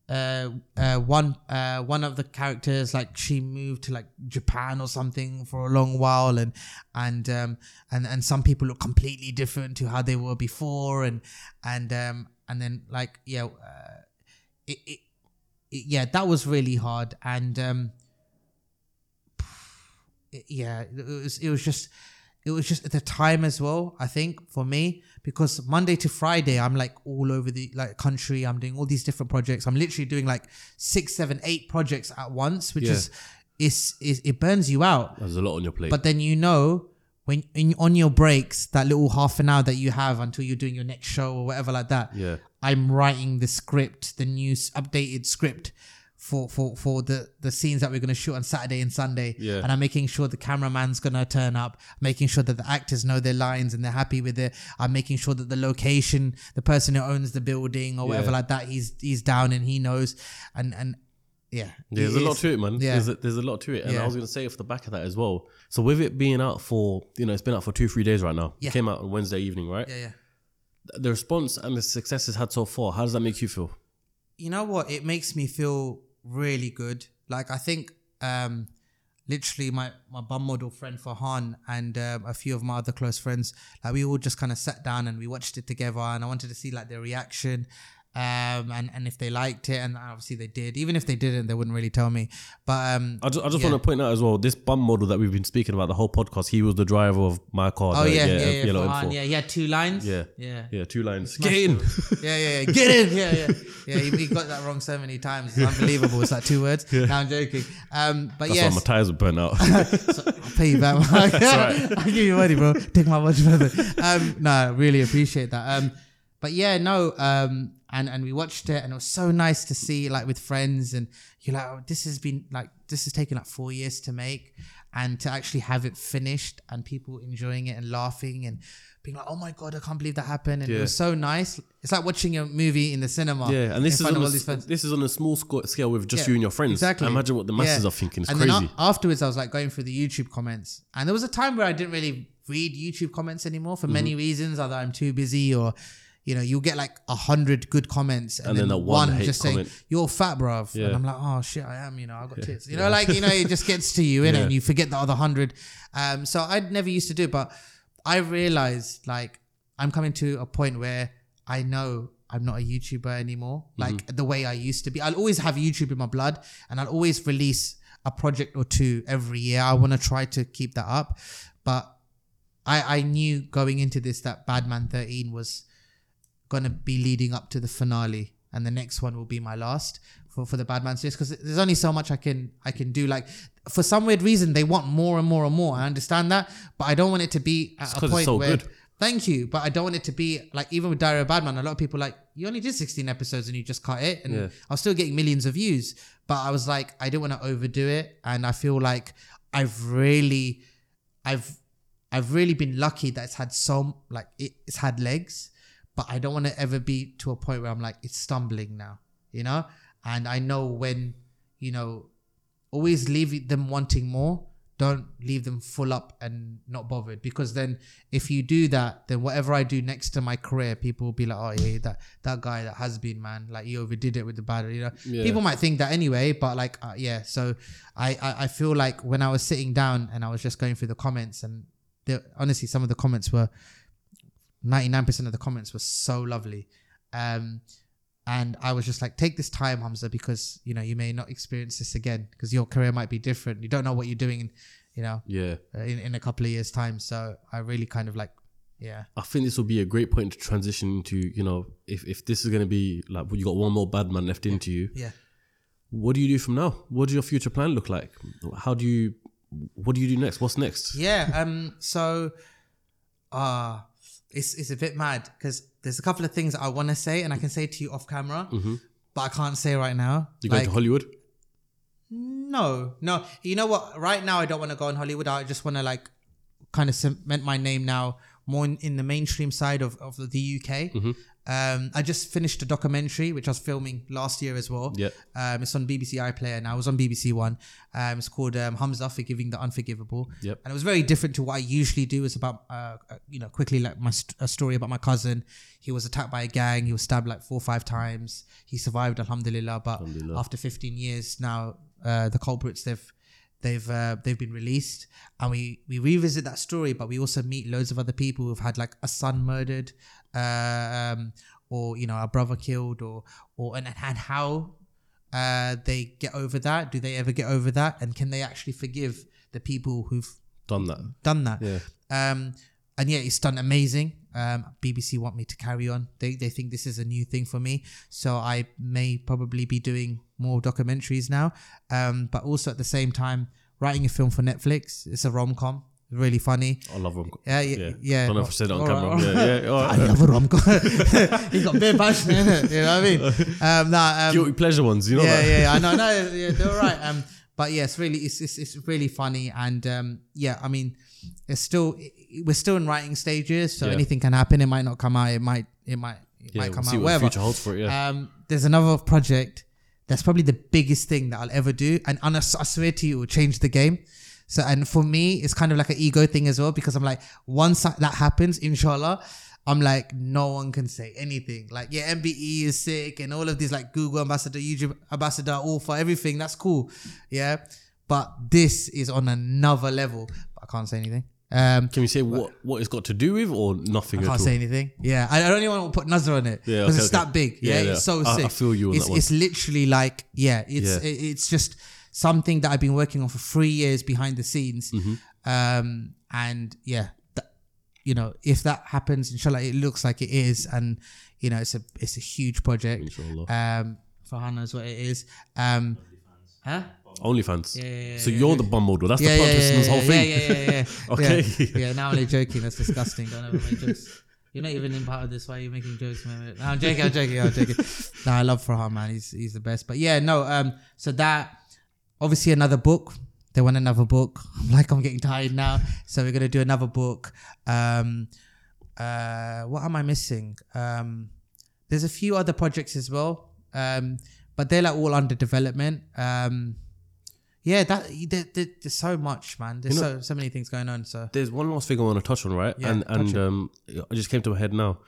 S2: uh, uh, one uh, one of the characters like she moved to like Japan or something for a long while. And and um and and some people look completely different to how they were before. And and um and then like yeah uh, it, it, it yeah that was really hard. And um yeah it was it was just it was just at the time as well i think for me because monday to friday i'm like all over the like country i'm doing all these different projects i'm literally doing like six seven eight projects at once which
S1: Yeah.
S2: is is is it burns you out
S1: There's a lot on your plate.
S2: but then you know when in, on your breaks that little half an hour that you have until you're doing your next show or whatever like that
S1: yeah,
S2: I'm writing the script, the new updated script for for for the the scenes that we're gonna shoot on Saturday and Sunday.
S1: Yeah.
S2: And I'm making sure the cameraman's gonna turn up, making sure that the actors know their lines and they're happy with it. I'm making sure that the location, the person who owns the building or whatever
S1: Yeah.
S2: like that, he's he's down and he knows. And and yeah,
S1: There's a lot to it, man.
S2: Yeah.
S1: There's a, there's a lot to it, and
S2: Yeah.
S1: I was gonna say off the back of that as well. So with it being out for, you know, it's been out for two, three days right now.
S2: Yeah.
S1: It came out on Wednesday evening, right?
S2: Yeah, yeah.
S1: The response and the success it's had so far. How does that make you feel?
S2: you know what it makes me feel really good. Like i think um literally my my bum model friend Farhan and um, a few of my other close friends like we all just kind of sat down and we watched it together and i wanted to see like their reaction um and and if they liked it and obviously they did even if they didn't they wouldn't really tell me but um
S1: I just, I just
S2: Yeah.
S1: want to point out as well, this bum model that we've been speaking about the whole podcast, he was the driver of my car.
S2: oh
S1: the-
S2: yeah yeah yeah,
S1: Yellow
S2: Farhan,
S1: M4.
S2: yeah yeah two lines
S1: Yeah.
S2: yeah
S1: Yeah, two lines. Get in.
S2: Yeah, yeah, yeah. Get in. Yeah, yeah. Yeah, he, he got that wrong so many times. It's unbelievable. It's like two words. No, I'm joking. Um, but
S1: That's
S2: yes,
S1: why my tires were burnt out.
S2: so I'll pay you back. I'll give you money, bro. Take my watch further. Um, no, really appreciate that. Um, but yeah, no. Um, and and we watched it, and it was so nice to see, like with friends, and you're like, oh, this has been like this has taken like four years to make, and to actually have it finished and people enjoying it and laughing and being like, oh my god, I can't believe that happened, and it was so nice. It's like watching a movie in the cinema.
S1: yeah, and this is on a,
S2: all these
S1: s-
S2: friends.
S1: this is on a small scale with just
S2: Yeah,
S1: you and your friends.
S2: exactly.
S1: Imagine what the masses
S2: Yeah.
S1: are thinking. It's
S2: and
S1: crazy.
S2: then afterwards, I was like going through the YouTube comments, and there was a time where I didn't really read YouTube comments anymore for many
S1: Mm-hmm.
S2: reasons. Either I'm too busy, or you know, you'll get like a hundred good comments, and,
S1: And
S2: then,
S1: then that one
S2: one just saying
S1: comment.
S2: you're fat, bruv.
S1: Yeah.
S2: And I'm like, oh shit, I am. You know, I got tits. You know, like you know, it just gets to you, innit?
S1: Yeah.
S2: And you forget the other hundred. Um, so I never used to do it, but I realized like I'm coming to a point where I know I'm not a YouTuber anymore, like
S1: Mm-hmm.
S2: the way I used to be. I'll always have YouTube in my blood and I'll always release a project or two every year. I want to try to keep that up. But I, I knew going into this that Badman 13 was going to be leading up to the finale and the next one will be my last for, for the Badman series because there's only so much I can I can do like for some weird reason they want more and more and more I understand that but I don't want it to be at
S1: It's
S2: a point
S1: so
S2: where
S1: good.
S2: Thank you, but I don't want it to be like even with Diary of Badman. A lot of people like you only did 16 episodes and you just cut it and
S1: Yeah.
S2: I was still getting millions of views but I was like I didn't want to overdo it and I feel like I've really I've I've really been lucky that it's had so like it, it's had legs but I don't want to ever be to a point where I'm like it's stumbling now you know? And I know when you know always leave them wanting more don't leave them full up and not bothered. Because then if you do that then whatever i do next to my career people will be like oh yeah that that guy that has been man like he overdid it with the battle you know?
S1: Yeah.
S2: people might think that anyway but like uh, yeah so I, I i feel like when i was sitting down and i was just going through the comments and the, honestly some of the comments were 99% of the comments were so lovely um and I was just like, take this time, Humza, because you know you may not experience this again because your career might be different. You don't know what you're doing, in, you know,
S1: Yeah.
S2: uh, in, in a couple of years' time. So I really kind of like, yeah,
S1: I think this will be a great point to transition into, you know, if, if this is going to be like, you got one more bad man left into you,
S2: yeah.
S1: what do you do from now? What does your future plan look like? How do you, what do you do next? What's next?
S2: Yeah. Um. So, uh it's it's a bit mad because there's a couple of things I want to say and I can say to you off camera, but I can't say right now.
S1: You going to Hollywood?
S2: No, no. You know what? Right now, I don't want to go in Hollywood. I just want to like kind of cement my name now more in, in the mainstream side of, of the UK.
S1: Mm-hmm.
S2: Um, I just finished a documentary which I was filming last year as well.
S1: Yeah.
S2: Um, it's on BBC iPlayer now. It was on BBC One. Um, it's called um, Humza Forgiving the Unforgivable.
S1: Yep.
S2: And it was very different to what I usually do. It's about, uh, uh, you know, quickly like my st- a story about my cousin. He was attacked by a gang. He was stabbed like four or five times. He survived, alhamdulillah. But
S1: Alhamdulillah.
S2: after 15 years now, uh, the culprits they've they've uh, they've been released, and we we revisit that story. But we also meet loads of other people who've had like a son murdered, um, or you know a brother killed, or or and, and how uh, they get over that. Do they ever get over that? And can they actually forgive the people who've
S1: Done that.
S2: done that?
S1: Yeah.
S2: Um, and yeah, it's done amazing. Um, BBC want me to carry on. They they think this is a new thing for me, so I may probably be doing more documentaries now. Um, but also at the same time, writing a film for Netflix. It's a rom com, really funny.
S1: I love rom
S2: Yeah, yeah, yeah.
S1: Don't know if I said it on
S2: All right,
S1: camera.
S2: right.
S1: Yeah, yeah. all
S2: I love a rom com. He's got bare passion in it. You know what I mean? Um, nah, um,
S1: Guilty pleasure ones, you know
S2: yeah,
S1: that?
S2: yeah, yeah, I know, no, yeah, they're all right. Um, but yeah, it's really, it's, it's, it's really funny, and um, yeah, I mean, it's still, we're still in writing stages, so
S1: Yeah.
S2: anything can happen. It might not come out. It might, it might, it
S1: Yeah,
S2: might
S1: we'll
S2: come
S1: see
S2: out.
S1: what the
S2: Whatever.
S1: future holds for it, yeah.
S2: Um, there's another project that's probably the biggest thing that I'll ever do, and and I s- I swear to you, it will change the game. So, and for me, it's kind of like an ego thing as well because I'm like, once that happens, inshallah, I'm like, no one can say anything. Like, yeah, MBE is sick, and all of these like Google ambassador, YouTube ambassador, all for everything. That's cool, yeah. But this is on another level. But I can't say anything. Um,
S1: Can we say what, what it's got to do with or nothing
S2: I
S1: at all?
S2: can't say anything. Yeah, I, I don't even want to put Nazar on it
S1: Yeah,
S2: because
S1: okay,
S2: it's
S1: okay.
S2: that big.
S1: Yeah,
S2: Yeah,
S1: yeah.
S2: it's so
S1: I- I
S2: sick.
S1: feel you
S2: it's. It's literally like yeah, it's it- it's just something that I've been working on for three years behind the scenes.
S1: Mm-hmm.
S2: Um, and yeah, that, you know, if that happens, inshallah, it looks like it is, and you know, it's a it's a huge project.
S1: Inshallah.
S2: Um, Farhan knows what it is. Um, huh?
S1: OnlyFans.
S2: Yeah, yeah,
S1: so
S2: yeah,
S1: you're
S2: yeah.
S1: the bum model. That's the plot twist in this whole thing.
S2: Yeah, yeah, yeah. yeah.
S1: Okay.
S2: Yeah, yeah, now I'm only joking. That's disgusting. Don't ever make jokes. You're not even in part of this. Why are you making jokes, man? No, I'm joking. I'm joking. I'm joking. no, I love Farhan, man. He's he's the best. But yeah, no. Um, so that obviously another book. They want another book. I'm like, I'm getting tired now. So we're gonna do another book. Um, uh, what am I missing? Um, there's a few other projects as well. Um, but they're like all under development. Um, yeah, that there, there, there's so much, man. There's
S1: You know-
S2: so so many things going on. So
S1: There's one last thing I want to touch on, right?
S2: Yeah,
S1: and and um, it just came to my head now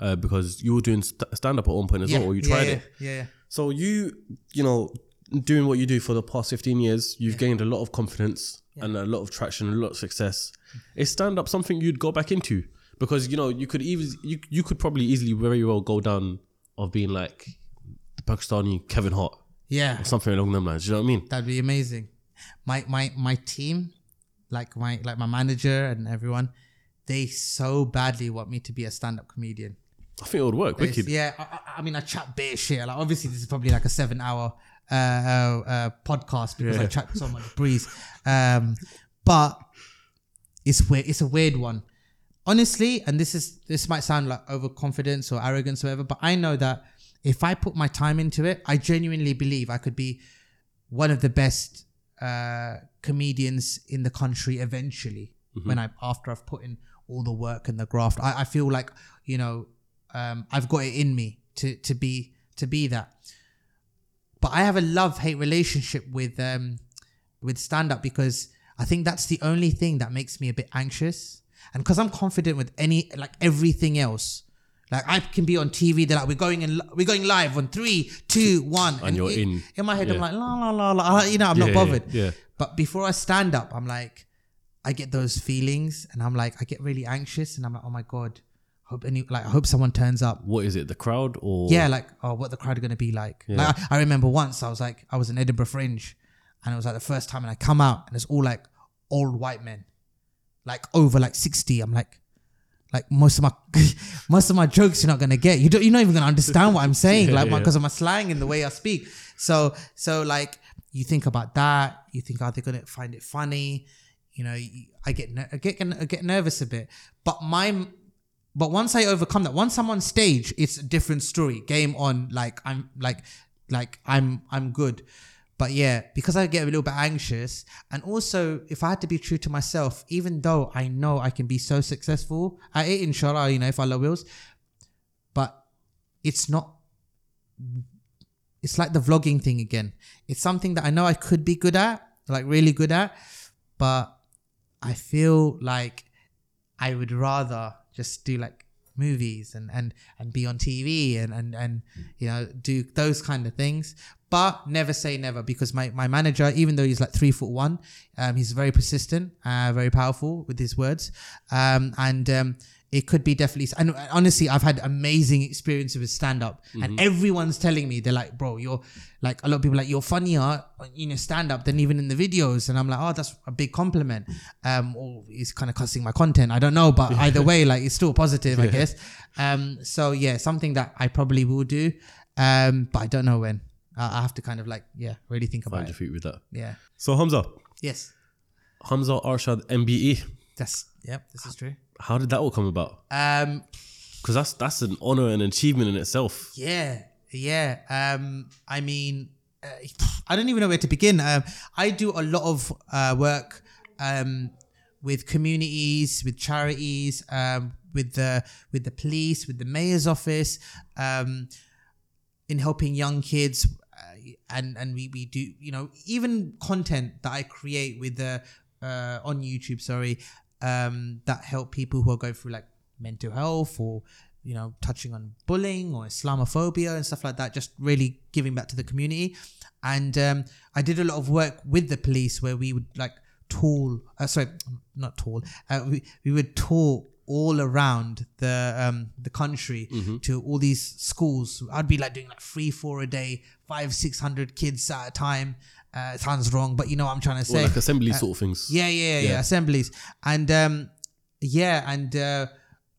S1: uh, because you were doing st- stand up at one point as
S2: yeah,
S1: well, or you tried
S2: yeah,
S1: it.
S2: Yeah, yeah.
S1: So you, you know, doing what you do for the past 15 years, you've gained a lot of confidence and a lot of traction, a lot of success. Is stand up something you'd go back into? Because you know you could even you you could probably easily very well go down of being like the Pakistani Kevin Hart
S2: yeah.
S1: or something along them lines. You know what I mean?
S2: That'd be amazing. My my my team, like my like my manager and everyone, they so badly want me to be a stand-up comedian.
S1: I think it would work. Wicked.
S2: Yeah, I, I- mean, I chat bare shit. Like, obviously, this is probably like a seven-hour uh, uh, uh, podcast because I
S1: Yeah.
S2: chat so much breeze. Um, but it's weird. It's a weird one. honestly, and this is this might sound like overconfidence or arrogance or whatever, but I know that if I put my time into it, I genuinely believe I could be one of the best uh, comedians in the country eventually. When I after I've put in all the work and the graft, I, I feel like you know um, I've got it in me to to be to be that. But I have a love hate relationship with um, with stand up because I think that's the only thing that makes me a bit anxious. And because I'm confident with any like everything else, like I can be on TV. They're like, we're going in, we're going live on three, two, one,
S1: And you're in.
S2: In my head, I'm like la la la la. You know, I'm
S1: Yeah,
S2: not
S1: yeah,
S2: bothered.
S1: yeah.
S2: But before I stand up, I'm like, I get those feelings, and I'm like, I get really anxious, and I'm like, oh my god, hope any like I hope someone turns up.
S1: What is it? The crowd or
S2: Yeah, like oh, what the crowd are gonna be like. Like I, I remember once I was like I was in Edinburgh Fringe, and it was like the first time, and I come out and it's all like old white men, like over like sixty. I'm like, like most of my most of my jokes you're not gonna get. You don't you're not even gonna understand what I'm saying,
S1: Yeah,
S2: like
S1: yeah.
S2: because of my slang and the way I speak. So so like you think about that. You think are they gonna find it funny? You know, I get I get I get nervous a bit, but my but once I overcome that, once I'm on stage, it's a different story. Game on, like I'm like like I'm I'm good. But yeah, because I get a little bit anxious, and also if I had to be true to myself, even though I know I can be so successful at it, inshallah, you know, if Allah wills, but it's not. It's like the vlogging thing again. It's something that I know I could be good at, like really good at, but I feel like I would rather just do like movies and and and be on TV and and and you know do those kind of things. But never say never because my my manager, even though he's like three foot one, um, he's very persistent, uh, very powerful with his words, um, and um. It could be definitely, and honestly, I've had amazing experience with stand up, and everyone's telling me they're like, "Bro, you're like a lot of people are like you're funnier you know, stand up than even in the videos," and I'm like, "Oh, that's a big compliment." Um, or he's kind of cussing my content. I don't know, but either way, like it's still positive, I guess. Um, so yeah, something that I probably will do, um, but I don't know when. I I have to kind of like yeah, really think about
S1: Find your
S2: it.
S1: feet with that.
S2: Yeah.
S1: So Humza,
S2: Yes.
S1: Humza Arshad MBE.
S2: That's yep. This is true.
S1: How did that all come about?
S2: Um,
S1: Because that's that's an honor and achievement in itself.
S2: Yeah, yeah. Um, I mean, uh, I don't even know where to begin. Um, I do a lot of uh, work um, with communities, with charities, um, with the with the police, with the mayor's office, um, in helping young kids. Uh, and and we, we do you know even content that I create with the uh, on YouTube sorry um, that help people who are going through like mental health or you know touching on bullying or Islamophobia and stuff like that just really giving back to the community. And um, I did a lot of work with the police where we would like tour uh, sorry not tour uh, we, we would tour all around the um the country to all these schools. I'd be like doing like three four a day five six hundred kids at a time uh, it sounds wrong but you know what I'm trying to
S1: Or
S2: say
S1: like assembly sort of things.
S2: yeah, yeah, yeah,
S1: Yeah.
S2: assemblies, and um, yeah, and uh,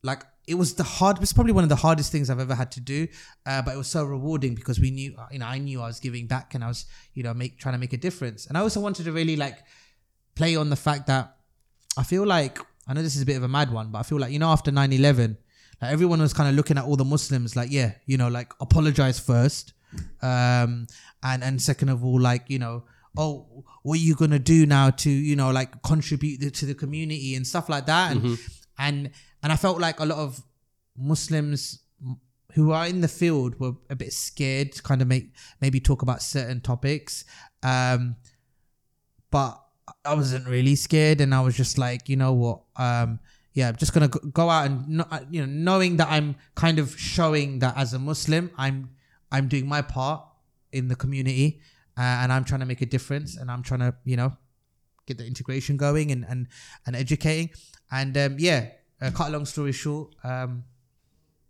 S2: like it was the hard. It was probably one of the hardest things I've ever had to do, uh, but it was so rewarding because we knew, you know, I knew I was giving back and I was, you know, make trying to make a difference, and I also wanted to really like play on the fact that I feel like I know this is a bit of a mad one, but I feel like you know after 9-11, like everyone was kind of looking at all the Muslims like, yeah, you know, like apologize first, um, and and second of all, like you know, oh, what are you gonna do now to you know like contribute the- to the community and stuff like that, and and and I felt like a lot of Muslims who are in the field were a bit scared to kind of make maybe talk about certain topics. Um, but I wasn't really scared, and I was just like, you know what, um, yeah, I'm just gonna go- go out and uh, you know, knowing that I'm kind of showing that as a Muslim, I'm I'm doing my part in the community, uh, and I'm trying to make a difference, and I'm trying to you know get the integration going and and and educating, and um, yeah, uh, cut a long story short, um,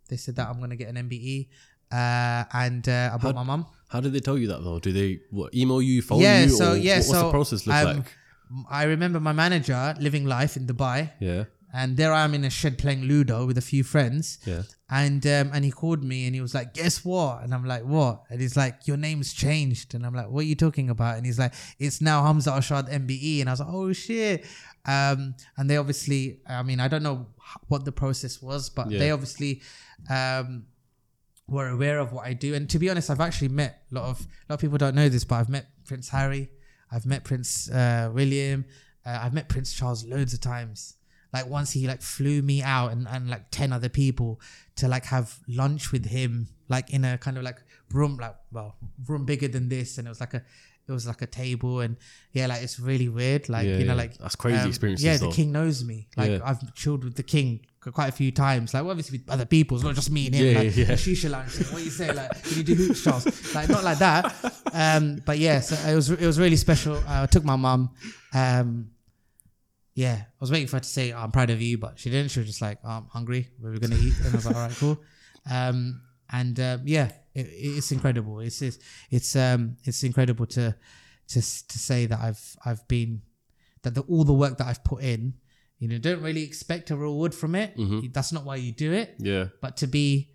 S2: they said that I'm gonna get an MBE, uh, and uh, I brought my mum.
S1: How did they tell you that though? Do they what, email you, phone
S2: yeah,
S1: you,
S2: so yeah,
S1: what- what's
S2: so
S1: the process look
S2: um,
S1: like?
S2: I remember my manager living life in Dubai.
S1: Yeah.
S2: And there I am in a shed playing Ludo with a few friends.
S1: Yeah.
S2: And um, and he called me and he was like, "Guess what?" And I'm like, "What?" And he's like, "Your name's changed." And I'm like, "What are you talking about?" And he's like, "It's now Humza Arshad MBE." And I was like, "Oh shit!" Um, and they obviously, I mean, I don't know what the process was, but
S1: Yeah.
S2: they obviously um, were aware of what I do. And to be honest, I've actually met a lot of a lot of people don't know this, but I've met Prince Harry, I've met Prince uh, William, uh, I've met Prince Charles loads of times. Like once he like flew me out and, and like ten other people to like have lunch with him, like in a kind of like room, like well, room bigger than this, and it was like a it was like a table and yeah, like it's really weird. Like
S1: Yeah,
S2: you know,
S1: yeah.
S2: like
S1: That's crazy experiences,
S2: Yeah,
S1: though.
S2: the king knows me. Like
S1: Yeah.
S2: I've chilled with the king quite a few times. Like well, obviously with other people, it's not just me and him.
S1: Yeah,
S2: like
S1: yeah.
S2: shisha lounge. thing. What you say? Like can you do hoops, Charles? Like not like that. Um, but yeah, so it was it was really special. Uh, I took my mum. Um, yeah, I was waiting for her to say I'm proud of you, but she didn't. She was just like, oh, I'm hungry. We were gonna eat, and I was like, all right, cool. Um, and uh, yeah, it, it's incredible. It's it's it's um it's incredible to to to say that I've I've been that the, all the work that I've put in, you know, don't really expect a reward from it. That's not why you do it.
S1: Yeah.
S2: But to be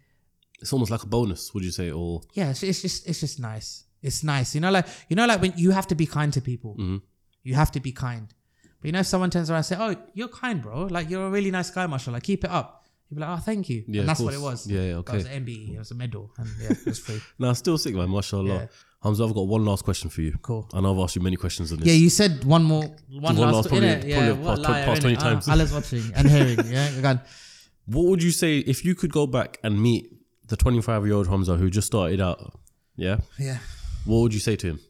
S1: It's almost like a bonus, would you say? Or
S2: yeah, it's, it's just it's just nice. It's nice, you know, like you know, like when you have to be kind to people,
S1: Mm-hmm.
S2: you have to be kind. But you know, if someone turns around and say, "Oh, you're kind, bro. Like you're a really nice guy, mashallah. Keep it up." You'd be like, "Oh, thank you."
S1: Yeah,
S2: and that's what it was.
S1: Yeah, yeah,
S2: That was an MBE. It was a medal, and yeah, it was free.
S1: no, still sick, man. Mashallah.
S2: Yeah.
S1: Humza, I've got one last question for you.
S2: Cool.
S1: I know I've asked you many questions on this.
S2: Yeah, you said one more, one,
S1: One
S2: last,
S1: last, probably- probably
S2: yeah,
S1: past-
S2: liar,
S1: past 20
S2: innit? Ah,
S1: times.
S2: Allah's watching and hearing. Yeah, again.
S1: What would you say if you could go back and meet the 25 year old Humza who just started out? Yeah.
S2: Yeah.
S1: What would you say to him?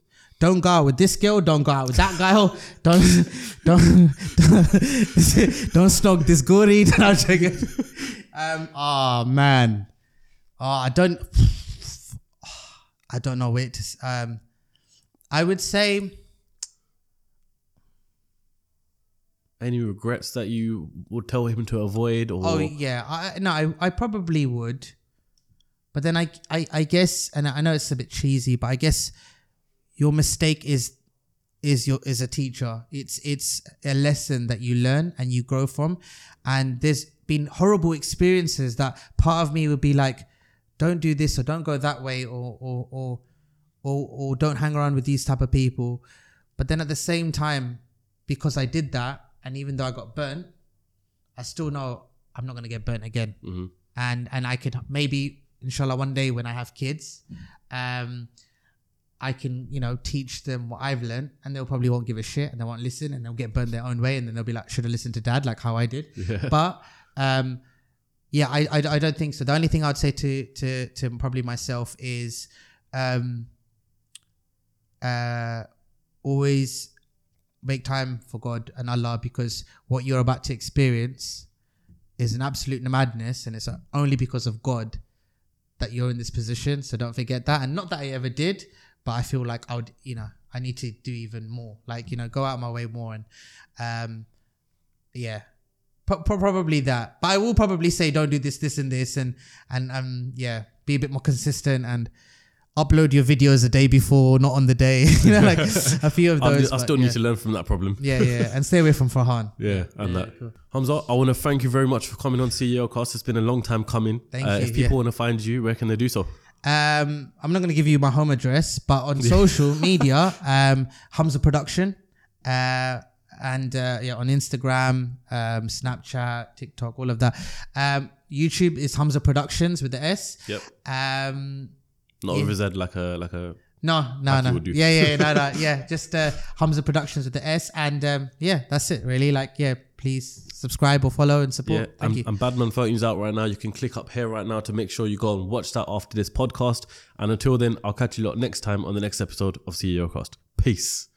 S2: Don't go out with this girl. Don't go out with that guy. Don't don't don't, don't stalk this goody. I'm joking. Um. Oh man. Oh, I don't. I don't know where to. Um. I would say.
S1: Any regrets that you would tell him to avoid? Or
S2: Oh yeah. I no. I, I probably would. But then I, I I guess, and I know it's a bit cheesy, but I guess your mistake is is your is a teacher. It's it's a lesson that you learn and you grow from. And there's been horrible experiences that part of me would be like, don't do this or don't go that way or or or or, or don't hang around with these type of people. But then at the same time, because I did that, and even though I got burnt, I still know I'm not gonna get burnt again. And and I could maybe, inshallah, one day when I have kids, um, I can, you know, teach them what I've learned and they'll probably won't give a shit and they won't listen and they'll get burned their own way and then they'll be like, should have listened to dad like how I did. But um yeah, I, I I don't think so. The only thing I'd say to to to probably myself is um uh always make time for God and Allah because what you're about to experience is an absolute madness and it's only because of God that you're in this position. So don't forget that. And not that I ever did, but I feel like I would, you know, I need to do even more. Like, you know, go out my way more and um yeah. Pro- pro- probably that. But I will probably say don't do this, this and this and and um yeah, be a bit more consistent and upload your videos a day before, not on the day. you know, like a few of those.
S1: I still
S2: yeah.
S1: need to learn from that problem.
S2: Yeah, yeah, and stay away from Farhan.
S1: Yeah, and that. Humza, I want to thank you very much for coming on CEO Cast. It's been a long time coming.
S2: Thank
S1: uh,
S2: you,
S1: If people
S2: yeah.
S1: want to find you, where can they do so?
S2: Um, I'm not going to give you my home address, but on social media, um, Humza Production, uh, and uh, yeah, on Instagram, um, Snapchat, TikTok, all of that. Um, YouTube is Humza Productions with the S.
S1: Yep.
S2: Um,
S1: Not
S2: Yeah.
S1: with a Z, like a like a.
S2: no, no,
S1: Like
S2: no.
S1: would.
S2: Yeah, yeah, no, no, yeah. Just uh, Humza Productions with the S, and um, yeah, that's it. Really, like, yeah. Please subscribe or follow and support.
S1: Yeah,
S2: Thank
S1: and,
S2: you.
S1: and Badman 13's out right now. You can click up here right now to make sure you go and watch that after this podcast. And until then, I'll catch you lot next time on the next episode of CEO Cast. Peace.